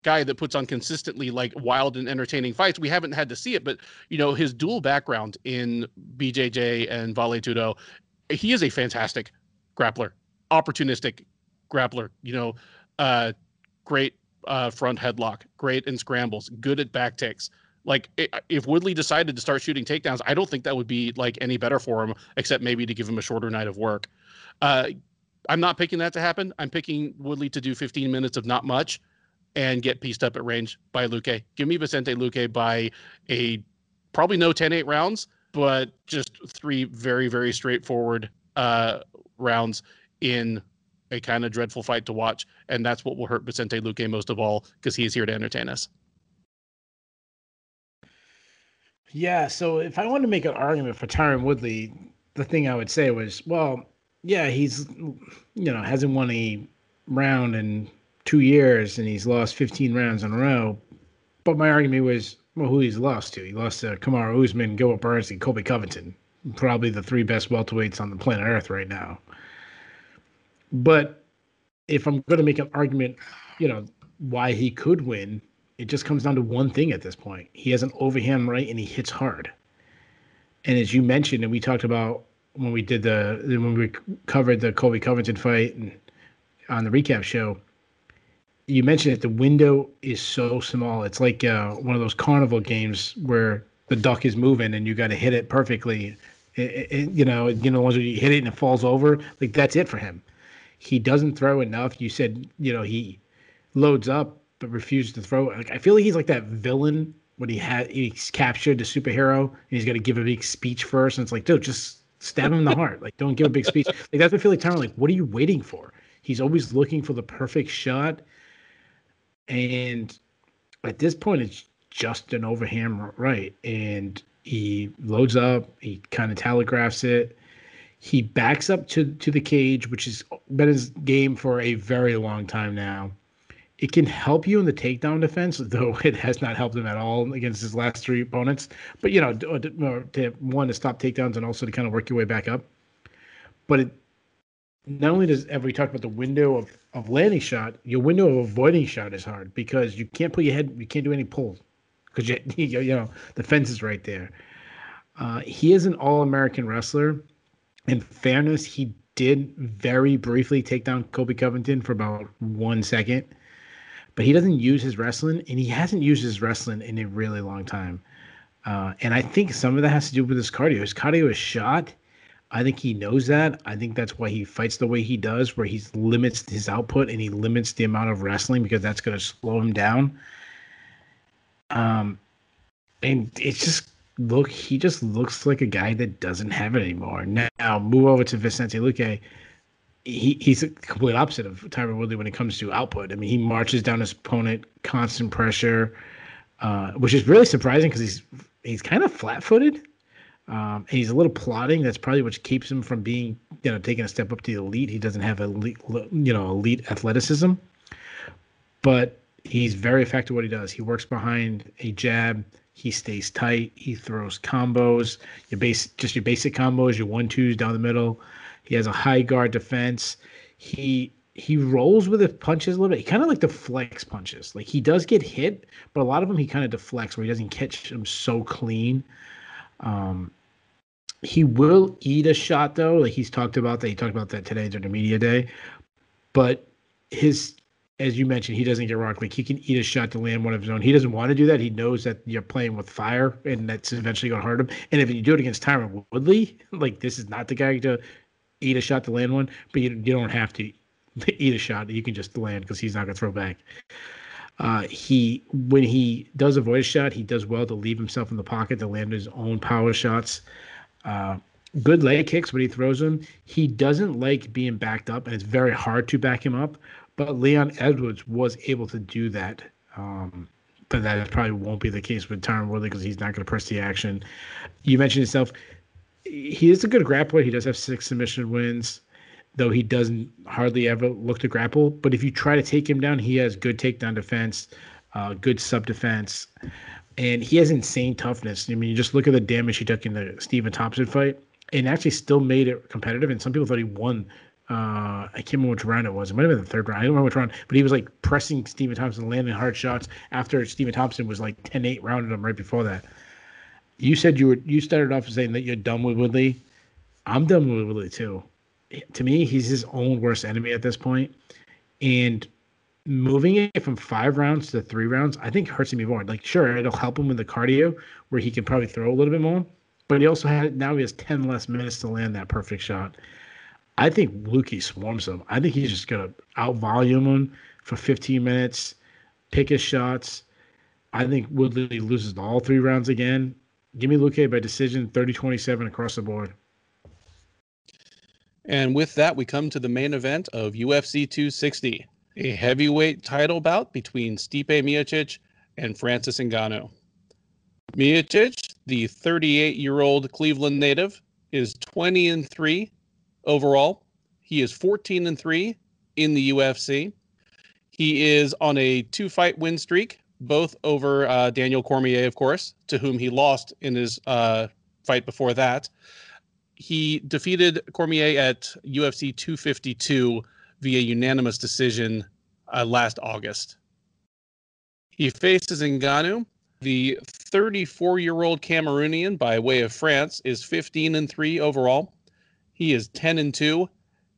guy that puts on consistently like wild and entertaining fights. We haven't had to see it, but you know, his dual background in BJJ and Vale Tudo, he is a fantastic grappler, opportunistic grappler, you know, uh, great uh, front headlock, great in scrambles, good at back takes. Like if Woodley decided to start shooting takedowns, I don't think that would be like any better for him, except maybe to give him a shorter night of work. Uh, I'm not picking that to happen. I'm picking Woodley to do 15 minutes of not much and get pieced up at range by Luque. Give me Vicente Luque by a probably no 10-8 rounds, but just three very very straightforward uh, rounds in a kind of dreadful fight to watch, and that's what will hurt Vicente Luque most of all because he's here to entertain us. Yeah, so if I wanted to make an argument for Tyron Woodley, the thing I would say was, well, yeah, he's you know hasn't won a round in two years and he's lost 15 rounds in a row. But my argument was, well, who he's lost to? He lost to Kamaru Usman, Gilbert Burns, and Colby Covington, probably the three best welterweights on the planet Earth right now. But if I'm going to make an argument, you know, why he could win, it just comes down to one thing at this point. He has an overhand right and he hits hard. And as you mentioned, and we talked about when we did the when we covered the Colby Covington fight and on the recap show, you mentioned that the window is so small. It's like uh, one of those carnival games where the duck is moving and you got to hit it perfectly. It, it, you know, you know, once you hit it and it falls over, like that's it for him. He doesn't throw enough. You said, you know, he loads up but refuses to throw. Like I feel like he's like that villain when he had he's captured the superhero and he's got to give a big speech first, and it's like, dude, just stab him in the (laughs) heart. Like, don't give a big speech. Like that's what I feel like. Tyron, like, what are you waiting for? He's always looking for the perfect shot and at this point, it's just an overhand right. And he loads up, he kind of telegraphs it. He backs up to, to the cage, which has been his game for a very long time now. It can help you in the takedown defense, though (laughs) it has not helped him at all against his last three opponents. But, you know, to, to one, to stop takedowns and also to kind of work your way back up. But it not only does every talk about the window of, of landing shot, your window of avoiding shot is hard because you can't put your head, you can't do any pulls because (laughs) you, you, know the fence is right there. Uh, he is an all-American wrestler. In fairness, he did very briefly take down Colby Covington for about one second, but he doesn't use his wrestling, and he hasn't used his wrestling in a really long time. Uh, and I think some of that has to do with his cardio. His cardio is shot I think he knows that. I think that's why he fights the way he does, where he limits his output and he limits the amount of wrestling because that's going to slow him down. Um, and it's just look, he just looks like a guy that doesn't have it anymore. Now, move over to Vicente Luque. He, he's a complete opposite of Tyron Woodley when it comes to output. I mean, he marches down his opponent, constant pressure, uh, which is really surprising because he's he's kind of flat footed. Um, and he's a little plotting. That's probably what keeps him from being, you know, taking a step up to the elite. He doesn't have elite, you know, elite athleticism, but he's very effective what he does. He works behind a jab. He stays tight. He throws combos. Your base, just your basic combos, your one twos down the middle. He has a high guard defense. He he rolls with his punches a little bit. He kind of like deflects punches. Like he does get hit, but a lot of them he kind of deflects where he doesn't catch them so clean. Um, he will eat a shot though. Like he's talked about that. He talked about that today during the media day. But his as you mentioned, he doesn't get rocked. Like he can eat a shot to land one of his own. He doesn't want to do that. He knows that you're playing with fire, and that's eventually going to hurt him. And if you do it against Tyron Woodley, (laughs) like this is not the guy to eat a shot to land one. But you, you don't have to (laughs) eat a shot. You can just land because he's not going to throw back. Uh, he when he does avoid a shot, he does well to leave himself in the pocket to land his own power shots. Uh, good leg kicks when he throws them. He doesn't like being backed up, and it's very hard to back him up. But Leon Edwards was able to do that. Um, but that probably won't be the case with Tyron Woodley because he's not going to press the action. You mentioned yourself. He is a good grappler. He does have six submission wins, though he doesn't hardly ever look to grapple. But if you try to take him down, he has good takedown defense, uh, good sub defense, and he has insane toughness. I mean, you just look at the damage he took in the Stephen Thompson fight, and actually still made it competitive. And some people thought he won uh, I can't remember which round it was. It might have been the third round. I don't remember which round, but he was like pressing Stephen Thompson, landing hard shots after Stephen Thompson was like 10-8 rounded him right before that. You said you were you started off saying that you're done with Woodley. I'm done with Woodley too. To me, he's his own worst enemy at this point, and moving it from five rounds to three rounds, I think hurts him even more. Like, sure, it'll help him with the cardio where he can probably throw a little bit more, but he also had now he has ten less minutes to land that perfect shot. I think Luque swarms him. I think he's just gonna out volume him for 15 minutes, pick his shots. I think Woodley loses all three rounds again. Give me Luque by decision 30-27 across the board. And with that, we come to the main event of UFC 260, a heavyweight title bout between Stipe Miocic and Francis Ngannou. Miocic, the 38-year-old Cleveland native, is 20 and 3 overall. He is 14 and 3 in the UFC. He is on a two fight win streak, both over uh, Daniel Cormier, of course, to whom he lost in his uh, fight before that. He defeated Cormier at UFC 252 via unanimous decision uh, last August. He faces Ngannou. The 34 year old Cameroonian by way of France is 15 and 3 overall. He is 10 and 2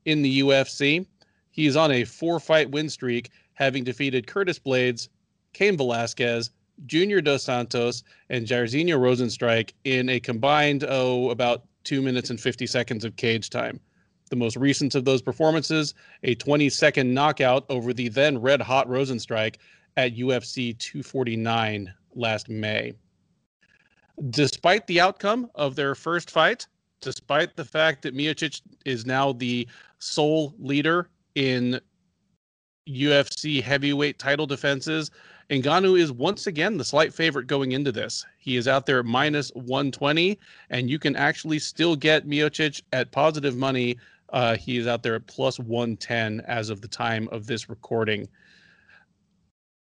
in the UFC. He is on a four fight win streak, having defeated Curtis Blaydes, Cain Velasquez, Junior Dos Santos, and Jairzinho Rozenstruik in a combined, oh, about two minutes and 50 seconds of cage time. The most recent of those performances, a 20 second knockout over the then red hot Rozenstruik at UFC 249 last May. Despite the outcome of their first fight, despite the fact that Miocic is now the sole leader in UFC heavyweight title defenses, Ngannou is once again the slight favorite going into this. He is out there at minus 120, and you can actually still get Miocic at positive money. Uh, he is out there at plus 110 as of the time of this recording.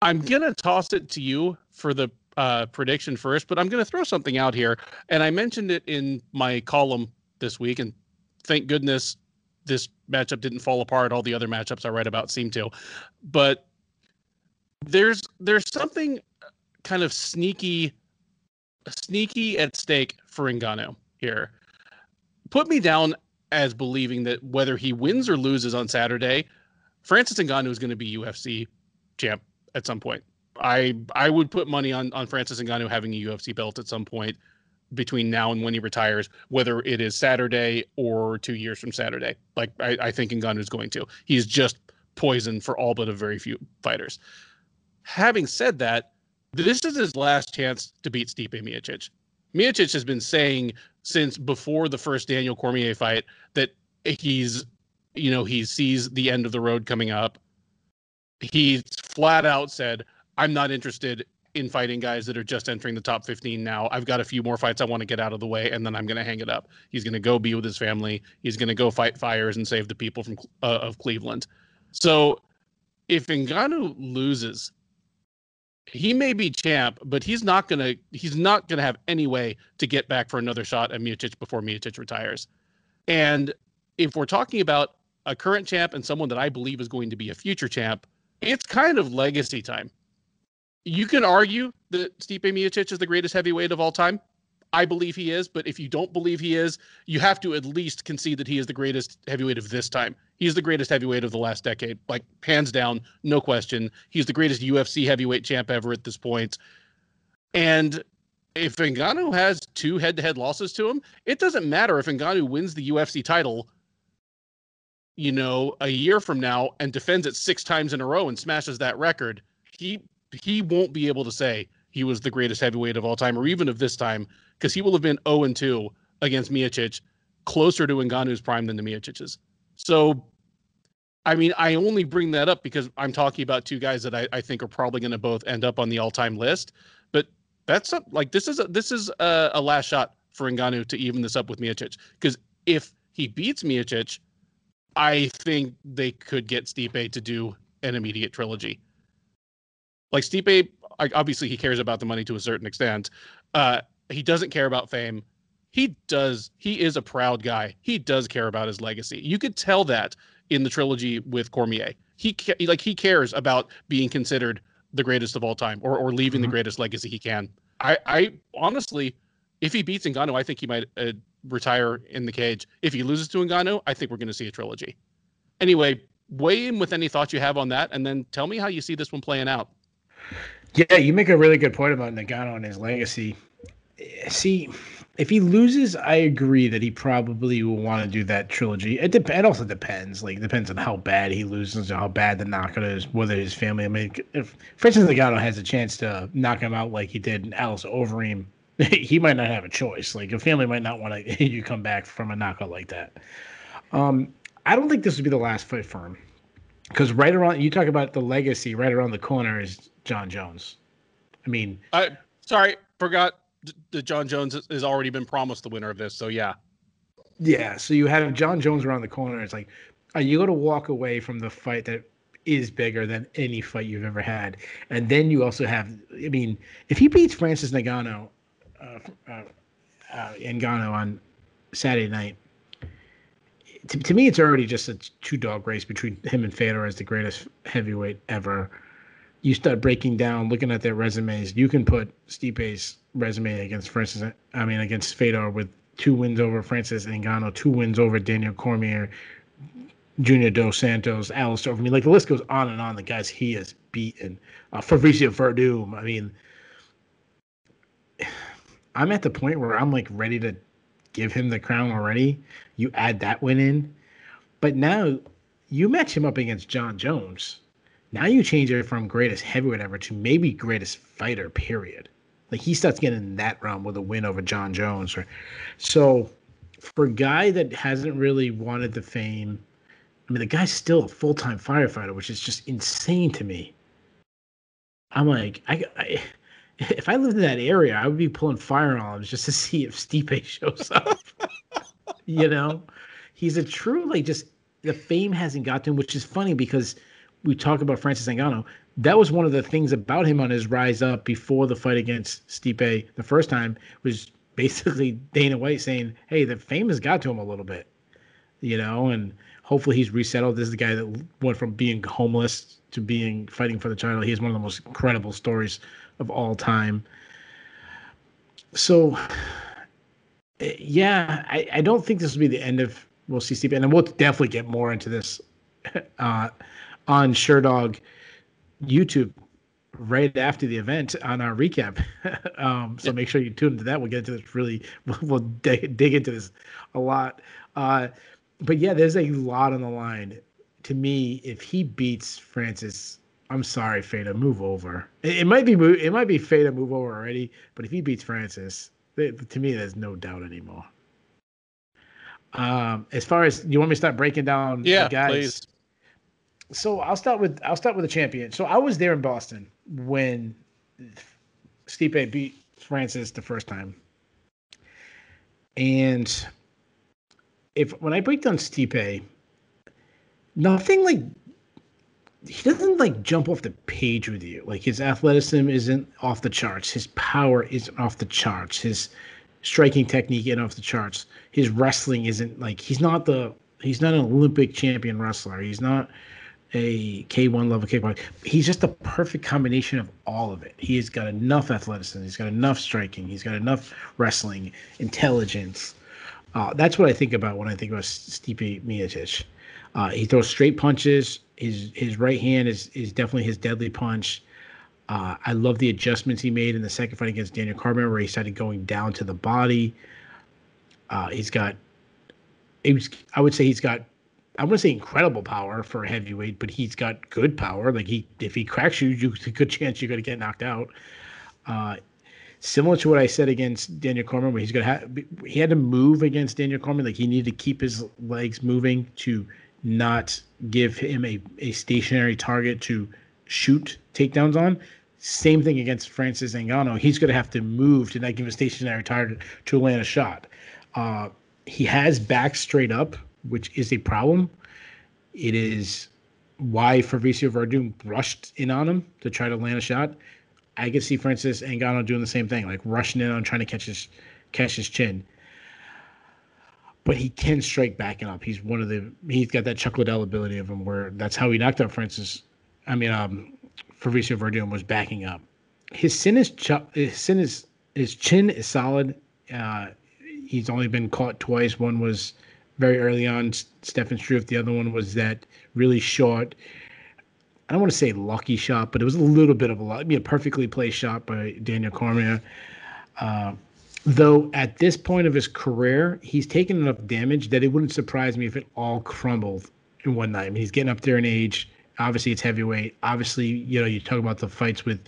I'm going to toss it to you for the uh, prediction first, but I'm going to throw something out here. And I mentioned it in my column this week, and thank goodness this matchup didn't fall apart. All the other matchups I write about seem to, but there's there's something kind of sneaky, sneaky at stake for Ngannou here. Put me down as believing that whether he wins or loses on Saturday, Francis Ngannou is going to be UFC champ at some point. I I would put money on on Francis Ngannou having a UFC belt at some point between now and when he retires, whether it is Saturday or two years from Saturday. Like I, I think Ngannou is going to. He's just poison for all but a very few fighters. Having said that, this is his last chance to beat Stipe Miocic. Miocic has been saying since before the first Daniel Cormier fight that he's, you know, he sees the end of the road coming up. He's flat out said, I'm not interested in fighting guys that are just entering the top 15 now. I've got a few more fights I want to get out of the way, and then I'm going to hang it up. He's going to go be with his family. He's going to go fight fires and save the people from uh, of Cleveland. So if Ngannou loses, he may be champ, but he's not to he's not to have any way to get back for another shot at Miocic before Miocic retires. And if we're talking about a current champ and someone that I believe is going to be a future champ, it's kind of legacy time you can argue that Stipe Miocic is the greatest heavyweight of all time. I believe he is, but if you don't believe he is, you have to at least concede that he is the greatest heavyweight of this time. He's the greatest heavyweight of the last decade, like hands down, no question. He's the greatest UFC heavyweight champ ever at this point. And if Ngannou has two head-to-head losses to him, it doesn't matter if Ngannou wins the UFC title, you know, a year from now and defends it six times in a row and smashes that record. He he won't be able to say he was the greatest heavyweight of all time or even of this time because he will have been 0 and 2 against Miocic, closer to Ngannou's prime than the Miocic's. So, I mean, I only bring that up because I'm talking about two guys that I, I think are probably going to both end up on the all-time list. But that's a, like this is a, this is a, a last shot for Ngannou to even this up with Miocic because if he beats Miocic, I think they could get Stipe to do an immediate trilogy. Like Stipe, obviously he cares about the money to a certain extent. Uh, he doesn't care about fame. He does. He is a proud guy. He does care about his legacy. You could tell that in the trilogy with Cormier. He like he cares about being considered the greatest of all time or or leaving mm-hmm. the greatest legacy he can. I I honestly, if he beats Ngannou, I think he might uh, retire in the cage. If he loses to Ngannou, I think we're going to see a trilogy. Anyway, weigh in with any thoughts you have on that, and then tell me how you see this one playing out. Yeah, you make a really good point about Ngannou and his legacy see, if he loses, I agree that he probably will want to do that trilogy. It, de- it also depends. Like, depends on how bad he loses, and how bad the knockout is, whether his family. I mean, if Francis Ngannou has a chance to knock him out like he did in Alistair Overeem, (laughs) he might not have a choice. Like, your family might not want to (laughs) you come back from a knockout like that. Um, I don't think this would be the last fight for him, because right around you talk about the legacy, right around the corner is Jon Jones. I mean, I sorry, forgot that Jon Jones has already been promised the winner of this. So yeah. Yeah. So you have Jon Jones around the corner. It's like, are you going to walk away from the fight that is bigger than any fight you've ever had? And then you also have, I mean, if he beats Francis Ngannou, uh, uh, uh, Ngannou on Saturday night, to, to me, it's already just a two dog race between him and Fedor as the greatest heavyweight ever. You start breaking down, looking at their resumes. You can put Stipe's resume against Francis. I mean, against Fedor with two wins over Francis Ngannou, two wins over Daniel Cormier, Junior Dos Santos, Alistair. I mean, like the list goes on and on. The guys he has beaten. Uh, Fabricio Werdum. I mean, I'm at the point where I'm like ready to give him the crown already. You add that win in, but now you match him up against Jon Jones. Now you change it from greatest heavyweight ever to maybe greatest fighter. Period. Like he starts getting in that realm with a win over Jon Jones. Or, so for a guy that hasn't really wanted the fame, I mean, the guy's still a full time firefighter, which is just insane to me. I'm like, I, I, (laughs) if I lived in that area, I would be pulling firearms just to (laughs) see if Stipe shows up. (laughs) you know, he's a true like just the fame hasn't got to him, which is funny because we talk about Francis Ngannou that was one of the things about him on his rise up before the fight against Stipe the first time was basically (laughs) Dana White saying, "Hey, the fame has got to him a little bit," you know, and hopefully he's resettled. This is the guy that went from being homeless to being fighting for the title. He has one of the most incredible stories of all time. So, (sighs) yeah, I, I don't think this will be the end of we'll see Stipe, and we'll definitely get more into this (laughs) uh, on Sherdog YouTube right after the event on our recap. (laughs) um, so make sure you tune into that. We'll get into this really, (laughs) we'll, we'll dig, dig, into this a lot. Uh, but yeah, there's a lot on the line. To me, if he beats Francis, I'm sorry, Fedor, move over. It, it might be it might be Fedor move over already, but if he beats Francis, it, to me, there's no doubt anymore. Um, as far as you want me to start breaking down, yeah, guys, please so I'll start with I'll start with the champion. So I was there in Boston when Stipe beat Francis the first time, and if when I break down Stipe, nothing like he doesn't like jump off the page with you. Like his athleticism isn't off the charts. His power isn't off the charts. His striking technique isn't off the charts. His wrestling isn't like he's not the he's not an Olympic champion wrestler. He's not a K1 level kickboxer. He's just a perfect combination of all of it. He has got enough athleticism. He's got enough striking. He's got enough wrestling, intelligence. Uh, that's what I think about when I think about Stipe Miocic. Uh, he throws straight punches. His his right hand is is definitely his deadly punch. Uh, I love the adjustments he made in the second fight against Daniel Cormier, where he started going down to the body. Uh, he's got, he was, I would say he's got I wouldn't say incredible power for a heavyweight, but he's got good power. Like he, if he cracks you, you a (laughs) good chance you're going to get knocked out. Uh, similar to what I said against Daniel Cormier, where he's going to have, he had to move against Daniel Cormier. Like he needed to keep his legs moving to not give him a, a stationary target to shoot takedowns on. Same thing against Francis Ngannou. He's going to have to move to not give a stationary target to land a shot. Uh, he has back straight up which is a problem. It is why Fabricio Werdum rushed in on him to try to land a shot. I could see Francis Ngannou doing the same thing, like rushing in on trying to catch his catch his chin. But he can strike back and up. He's one of the he's got that Chuck Liddell ability of him where that's how he knocked out Francis. I mean, um, Fabricio Werdum was backing up. His sin is his sin is his chin is solid. Uh, he's only been caught twice. One was very early on, Stefan Struve. The other one was that really short. I don't want to say lucky shot, but it was a little bit of a, I mean, a perfectly placed shot by Daniel Cormier. Uh, though at this point of his career, he's taken enough damage that it wouldn't surprise me if it all crumbled in one night. I mean, he's getting up there in age. Obviously, it's heavyweight. Obviously, you know, you talk about the fights with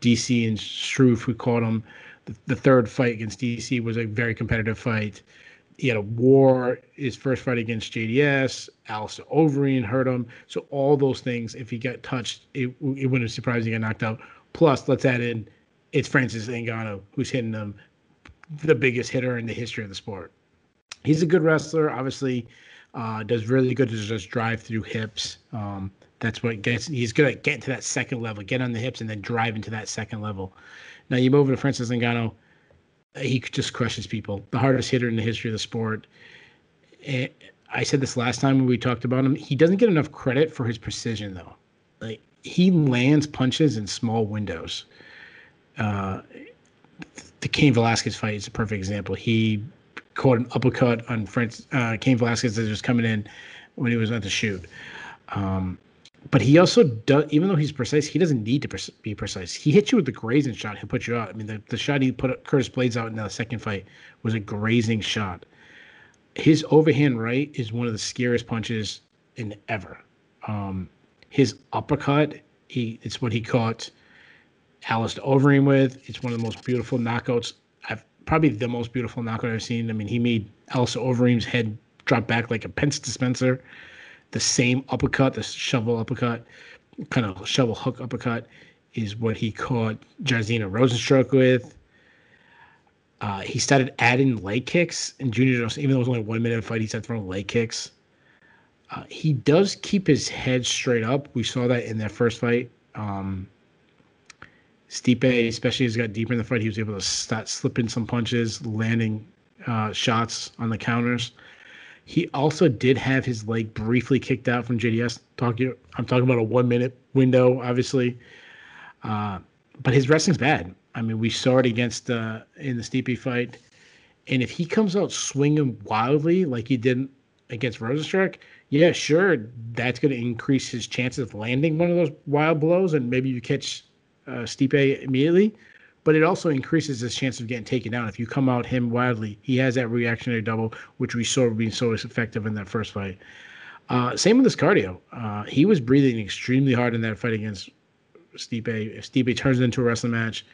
DC and Struve, who caught him. The, the third fight against DC was a very competitive fight he had a war his first fight against JDS. Alistair Overeem hurt him. So all those things, if he got touched, it, it wouldn't have surprised he got knocked out. Plus, let's add in it's Francis Ngannou who's hitting him, the biggest hitter in the history of the sport. He's a good wrestler. Obviously, uh, does really good to just drive through hips. Um, that's what gets. He's good at getting to that second level, get on the hips, and then drive into that second level. Now you move over to Francis Ngannou he just crushes people. The hardest hitter in the history of the sport. And I said this last time when we talked about him. He doesn't get enough credit for his precision, though. Like he lands punches in small windows. Uh, the Cain Velasquez fight is a perfect example. He caught an uppercut on French, uh, Cain Velasquez that was coming in when he was at the shoot. Um, but he also does, even though he's precise, he doesn't need to be precise. He hits you with the grazing shot. He'll put you out. I mean, the, the shot he put Curtis Blaydes out in the second fight was a grazing shot. His overhand right is one of the scariest punches in ever. Um, his uppercut, he it's what he caught Alistair Overeem with. It's one of the most beautiful knockouts. I've probably the most beautiful knockout I've seen. I mean, he made Alistair Overeem's head drop back like a Pez dispenser the same uppercut, the shovel uppercut, kind of shovel hook uppercut, is what he caught Jairzinho Rozenstruik with. Uh, he started adding leg kicks in junior, even though it was only one minute of fight. He started throwing leg kicks. Uh, he does keep his head straight up. We saw that in that first fight. Um, Stipe, especially as he got deeper in the fight, he was able to start slipping some punches, landing uh, shots on the counters. He also did have his leg briefly kicked out from JDS. Talking, I'm talking about a one minute window, obviously. Uh, but his wrestling's bad. I mean, we saw it against uh, in the Stipe fight, and if he comes out swinging wildly like he did against Rozenstruik, yeah, sure, that's going to increase his chances of landing one of those wild blows, and maybe you catch uh, Stipe immediately but it also increases his chance of getting taken down. If you come out him wildly, he has that reactionary double, which we saw being so effective in that first fight. Uh, same with his cardio. Uh, he was breathing extremely hard in that fight against Stipe. If Stipe turns it into a wrestling match,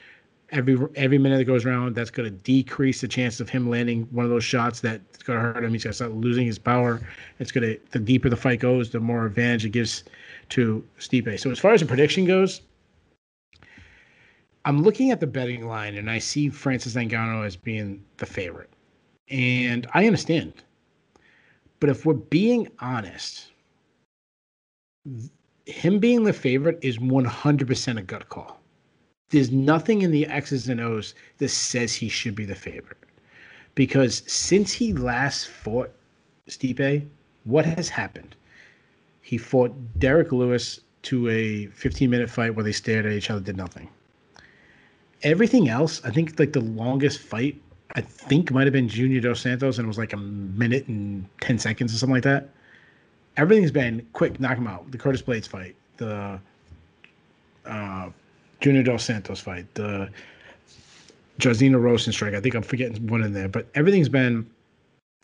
every every minute that goes around, that's going to decrease the chance of him landing one of those shots that's going to hurt him. He's going to start losing his power. It's going to the deeper the fight goes, the more advantage it gives to Stipe. So as far as the prediction goes, I'm looking at the betting line and I see Francis Ngannou as being the favorite. And I understand. But if we're being honest, him being the favorite is 100% a gut call. There's nothing in the X's and O's that says he should be the favorite. Because since he last fought Stipe, what has happened? He fought Derrick Lewis to a 15 minute fight where they stared at each other, did nothing. Everything else, I think like the longest fight, I think might have been Junior Dos Santos, and it was like a minute and 10 seconds or something like that. Everything's been quick, knock him out. The Curtis Blaydes fight, the uh, Junior Dos Santos fight, the Jairzinho Rozenstruik. I think I'm forgetting one in there, but everything's been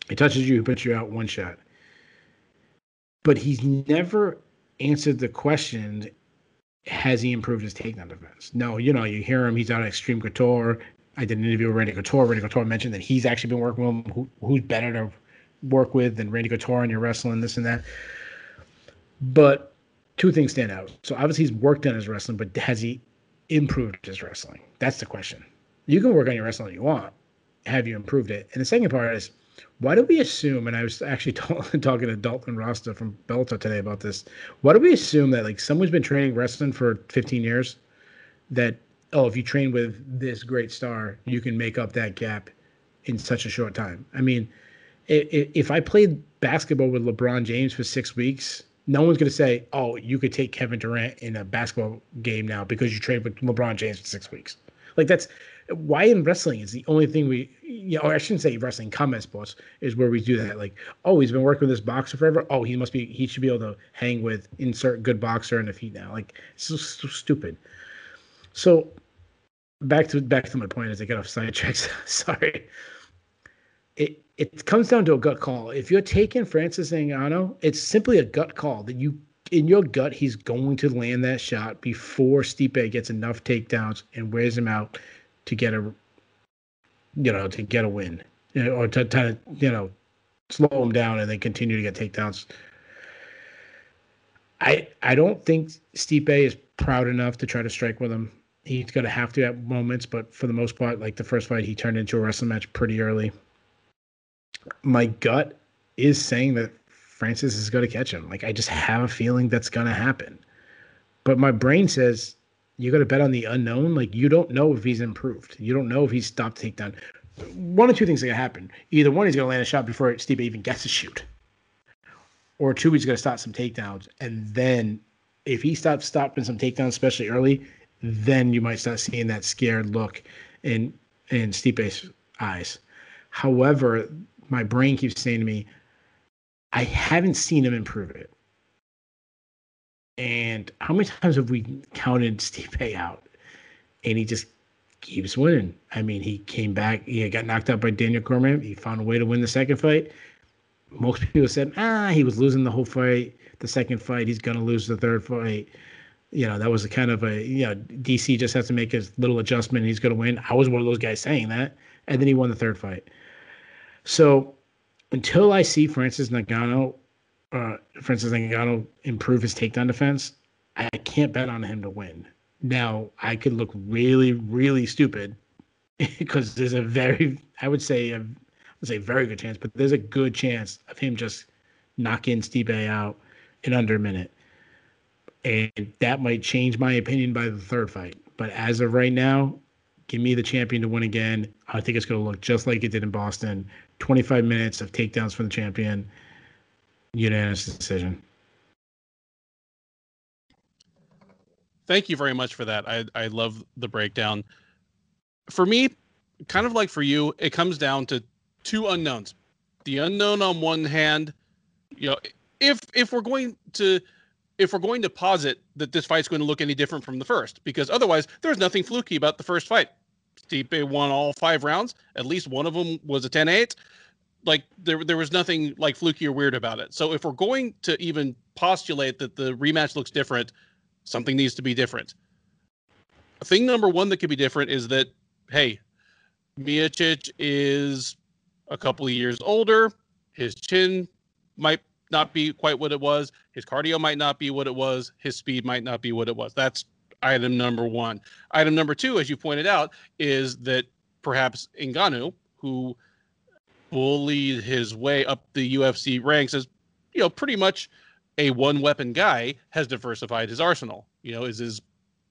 he touches you, he puts you out one shot. But he's never answered the question has he improved his takedown defense? No, you know, you hear him, he's at Extreme Couture. I did an interview with Randy Couture. Randy Couture mentioned that he's actually been working with him. Who, who's better to work with than Randy Couture in your wrestling, this and that. But two things stand out. So obviously he's worked on his wrestling, but has he improved his wrestling? That's the question. You can work on your wrestling you want. Have you improved it? And the second part is why do we assume, and I was actually (laughs) t- talking to Dalton Rosta from Bellator today about this, why do we assume that like someone's been training wrestling for 15 years, that, oh, if you train with this great star, you can make up that gap in such a short time? I mean, if I played basketball with LeBron James for six weeks, no one's going to say, oh, you could take Kevin Durant in a basketball game now because you trained with LeBron James for six weeks. Like that's why in wrestling is the only thing we you know, or I shouldn't say wrestling combat sports is where we do that. Like, oh, he's been working with this boxer forever. Oh, he must be he should be able to hang with insert good boxer in the feet now. Like, it's so, so stupid. So back to back to my point as I get off sidetracks. (laughs) Sorry. It it comes down to a gut call. If you're taking Francis Ngannou, it's simply a gut call that you in your gut he's going to land that shot before Stipe gets enough takedowns and wears him out to get a you know to get a win or to, to you know slow him down and then continue to get takedowns. I I don't think Stipe is proud enough to try to strike with him. He's gonna have to at moments, but for the most part, like the first fight, he turned into a wrestling match pretty early. My gut is saying that Francis is gonna catch him. Like I just have a feeling that's gonna happen. But my brain says you got to bet on the unknown. Like you don't know if he's improved. You don't know if he's stopped takedown. One or two things are gonna happen. Either one, he's gonna land a shot before Steve even gets to shoot, or two, he's gonna stop some takedowns, and then if he stops stopping some takedowns, especially early, then you might start seeing that scared look in in Stipe's eyes. However, my brain keeps saying to me, I haven't seen him improve it. And how many times have we counted Stipe out? And he just keeps winning. I mean, he came back. He got knocked out by Daniel Cormier. He found a way to win the second fight. Most people said, ah, he was losing the whole fight. The second fight, he's going to lose the third fight. You know, that was a kind of a, you know, DC just has to make his little adjustment he's going to win. I was one of those guys saying that. And then he won the third fight. So until I see Francis Ngannou uh, Francis Ngannou improve his takedown defense, I can't bet on him to win. Now, I could look really, really stupid (laughs) because there's a very, I would say, a, I would say very good chance, but there's a good chance of him just knocking Stipe out in under a minute. And that might change my opinion by the third fight. But as of right now, give me the champion to win again. I think it's going to look just like it did in Boston. 25 minutes of takedowns from the champion Unanimous decision. Thank you very much for that. I I love the breakdown. For me, kind of like for you, it comes down to two unknowns. The unknown on one hand, you know, if if we're going to if we're going to posit that this fight's going to look any different from the first, because otherwise there's nothing fluky about the first fight. Stipe won all five rounds. At least one of them was a 10-8 like there there was nothing like fluky or weird about it. So if we're going to even postulate that the rematch looks different, something needs to be different. Thing number one that could be different is that hey, Miocic is a couple of years older. His chin might not be quite what it was. His cardio might not be what it was. His speed might not be what it was. That's item number one. Item number two, as you pointed out, is that perhaps Ngannou, who bullied his way up the UFC ranks as you know pretty much a one weapon guy has diversified his arsenal. You know, is his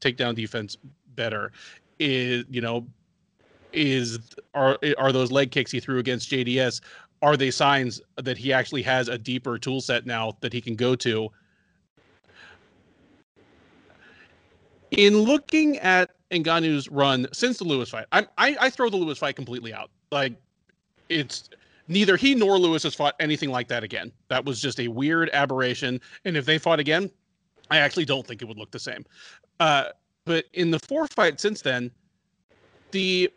takedown defense better? Is you know, is are are those leg kicks he threw against JDS are they signs that he actually has a deeper tool set now that he can go to? In looking at Ngannou's run since the Lewis fight, I, I I throw the Lewis fight completely out. Like it's neither he nor Lewis has fought anything like that again. That was just a weird aberration. And if they fought again, I actually don't think it would look the same. Uh, but in the four fights since then, the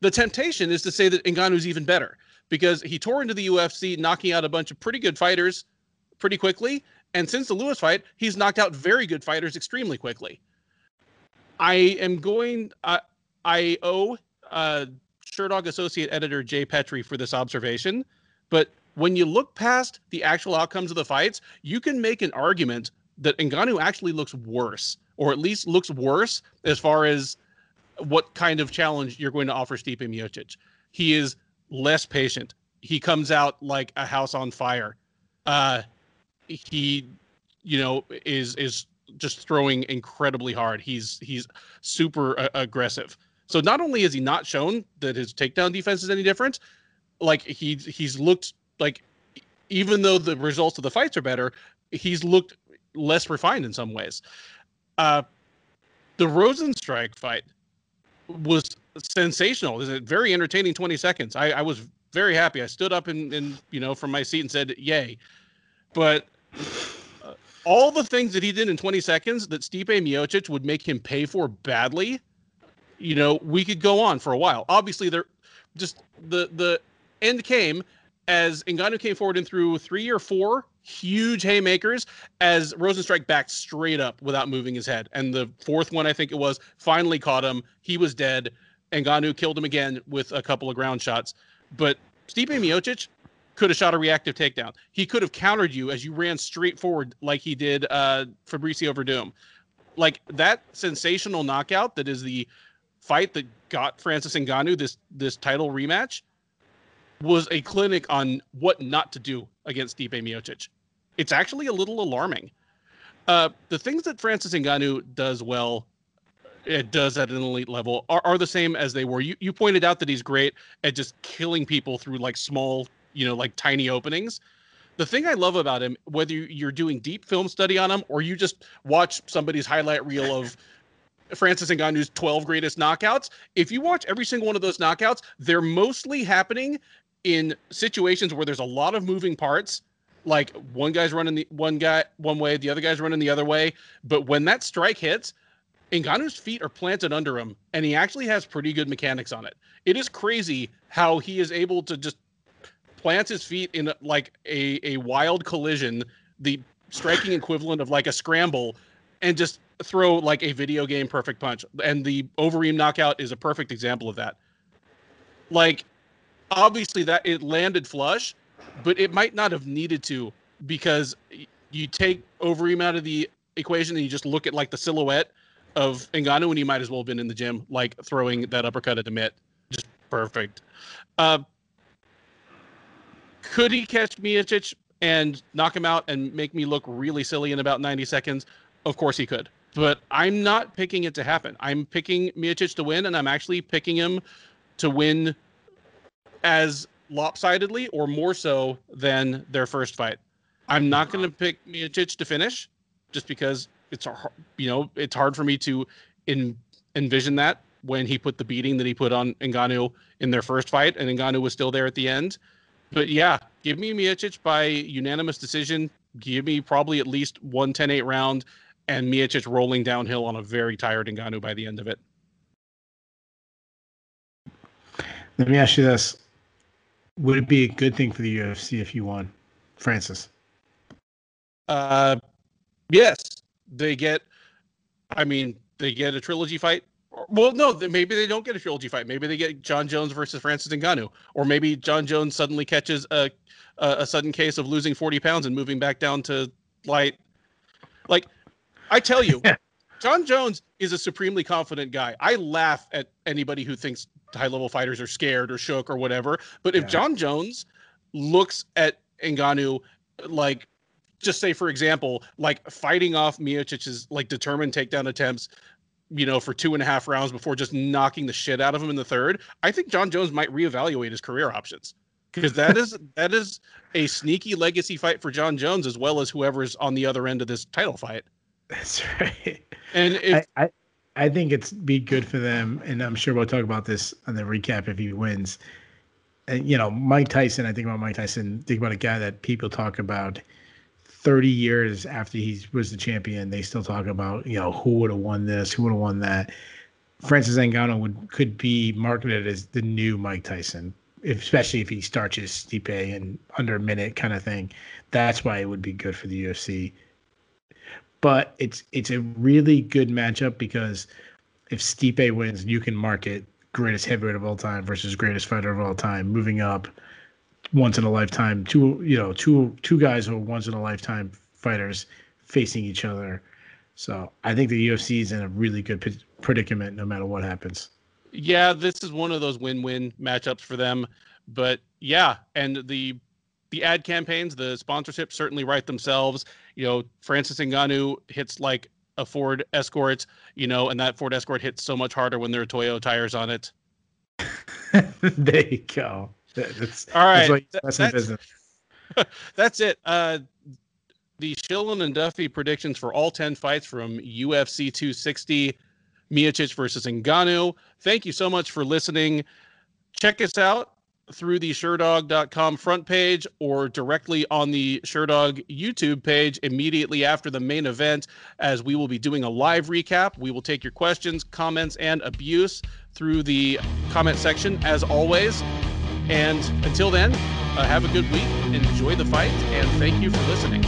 the temptation is to say that Ngannou's even better because he tore into the UFC, knocking out a bunch of pretty good fighters pretty quickly. And since the Lewis fight, he's knocked out very good fighters extremely quickly. I am going. Uh, I owe uh, Sherdog Associate Editor Jay Pettry for this observation, but when you look past the actual outcomes of the fights, you can make an argument that Ngannou actually looks worse, or at least looks worse as far as what kind of challenge you're going to offer Stipe Miocic. He is less patient. He comes out like a house on fire. Uh, he, you know, is is just throwing incredibly hard. He's he's super uh, aggressive. So not only has he not shown that his takedown defense is any different, like he he's looked like even though the results of the fights are better, he's looked less refined in some ways. Uh, the Rozenstruik fight was sensational. It was a very entertaining 20 seconds. I, I was very happy. I stood up and, and you know from my seat and said, "Yay!" But uh, all the things that he did in 20 seconds that Stipe Miocic would make him pay for badly, you know, we could go on for a while. Obviously, there just the the end came as Ngannou came forward and threw three or four huge haymakers as Rozenstruik backed straight up without moving his head. And the fourth one, I think it was, finally caught him. He was dead. Ngannou killed him again with a couple of ground shots. But Stipe Miocic could have shot a reactive takedown. He could have countered you as you ran straight forward like he did uh, Fabricio Werdum. Like that sensational knockout that is the fight that got Francis Ngannou this this title rematch was a clinic on what not to do against Stipe Miocic. It's actually a little alarming. Uh, the things that Francis Ngannou does well, it does at an elite level, are, are the same as they were. You you pointed out that he's great at just killing people through like small, you know, like tiny openings. The thing I love about him, whether you're doing deep film study on him or you just watch somebody's highlight reel of Francis Ngannou's 12 greatest knockouts, if you watch every single one of those knockouts, they're mostly happening in situations where there's a lot of moving parts. Like one guy's running the one guy one way the other guy's running the other way. But when that strike hits Ngannou's feet are planted under him and he actually has pretty good mechanics on it. It is crazy how he is able to just plant his feet in like a, a wild collision the striking equivalent of like a scramble and just throw like a video game perfect punch and the overeem knockout is a perfect example of that like obviously that it landed flush, but it might not have needed to because you take Overeem out of the equation and you just look at like the silhouette of Ngannou and he might as well have been in the gym, like throwing that uppercut at Amit. Just perfect. Uh, could he catch Miocic and knock him out and make me look really silly in about 90 seconds? Of course he could. But I'm not picking it to happen. I'm picking Miocic to win, and I'm actually picking him to win as lopsidedly or more so than their first fight. I'm not going to pick Miocic to finish just because it's you know it's hard for me to in, envision that when he put the beating that he put on Ngannou in their first fight and Ngannou was still there at the end. But yeah, give me Miocic by unanimous decision. Give me probably at least one 10-8 round and Miocic rolling downhill on a very tired Ngannou by the end of it. Let me ask you this. Would it be a good thing for the UFC if you won, Francis? Uh, yes. They get. I mean, they get a trilogy fight. Well, no, maybe they don't get a trilogy fight. Maybe they get Jon Jones versus Francis Ngannou, or maybe Jon Jones suddenly catches a a, a sudden case of losing forty pounds and moving back down to light. Like, I tell you, (laughs) Jon Jones is a supremely confident guy. I laugh at anybody who thinks high level fighters are scared or shook or whatever. But if yeah. Jon Jones looks at Ngannou like just say for example, like fighting off Miocic's like determined takedown attempts, you know, for two and a half rounds before just knocking the shit out of him in the third, I think Jon Jones might reevaluate his career options. Because that is that is a sneaky legacy fight for Jon Jones as well as whoever's on the other end of this title fight. That's (laughs) right. And if, I, I, I think it's be good for them, and I'm sure we'll talk about this on the recap if he wins. And you know, Mike Tyson. I think about Mike Tyson. Think about a guy that people talk about 30 years after he was the champion. They still talk about you know who would have won this, who would have won that. Francis Ngannou would could be marketed as the new Mike Tyson, especially if he starches Stipe and under a minute kind of thing. That's why it would be good for the UFC. But it's it's a really good matchup because if Stipe wins, you can market greatest heavyweight of all time versus greatest fighter of all time, moving up once in a lifetime. Two you know two two guys who are once in a lifetime fighters facing each other. So I think the UFC is in a really good predicament no matter what happens. Yeah, this is one of those win-win matchups for them. But yeah, and the the ad campaigns, the sponsorships certainly write themselves. You know, Francis Ngannou hits like a Ford Escort, you know, and that Ford Escort hits so much harder when there are Toyo tires on it. (laughs) there you go. That's, All right. That's, that's, (laughs) that's it. Uh, the Shillan and Duffy predictions for all 10 fights from UFC 260, Miocic versus Ngannou. Thank you so much for listening. Check us out through the Sherdog.com front page or directly on the Sherdog YouTube page immediately after the main event, as we will be doing a live recap. We will take your questions, comments, and abuse through the comment section as always. And until then, uh, have a good week, enjoy the fight, and thank you for listening.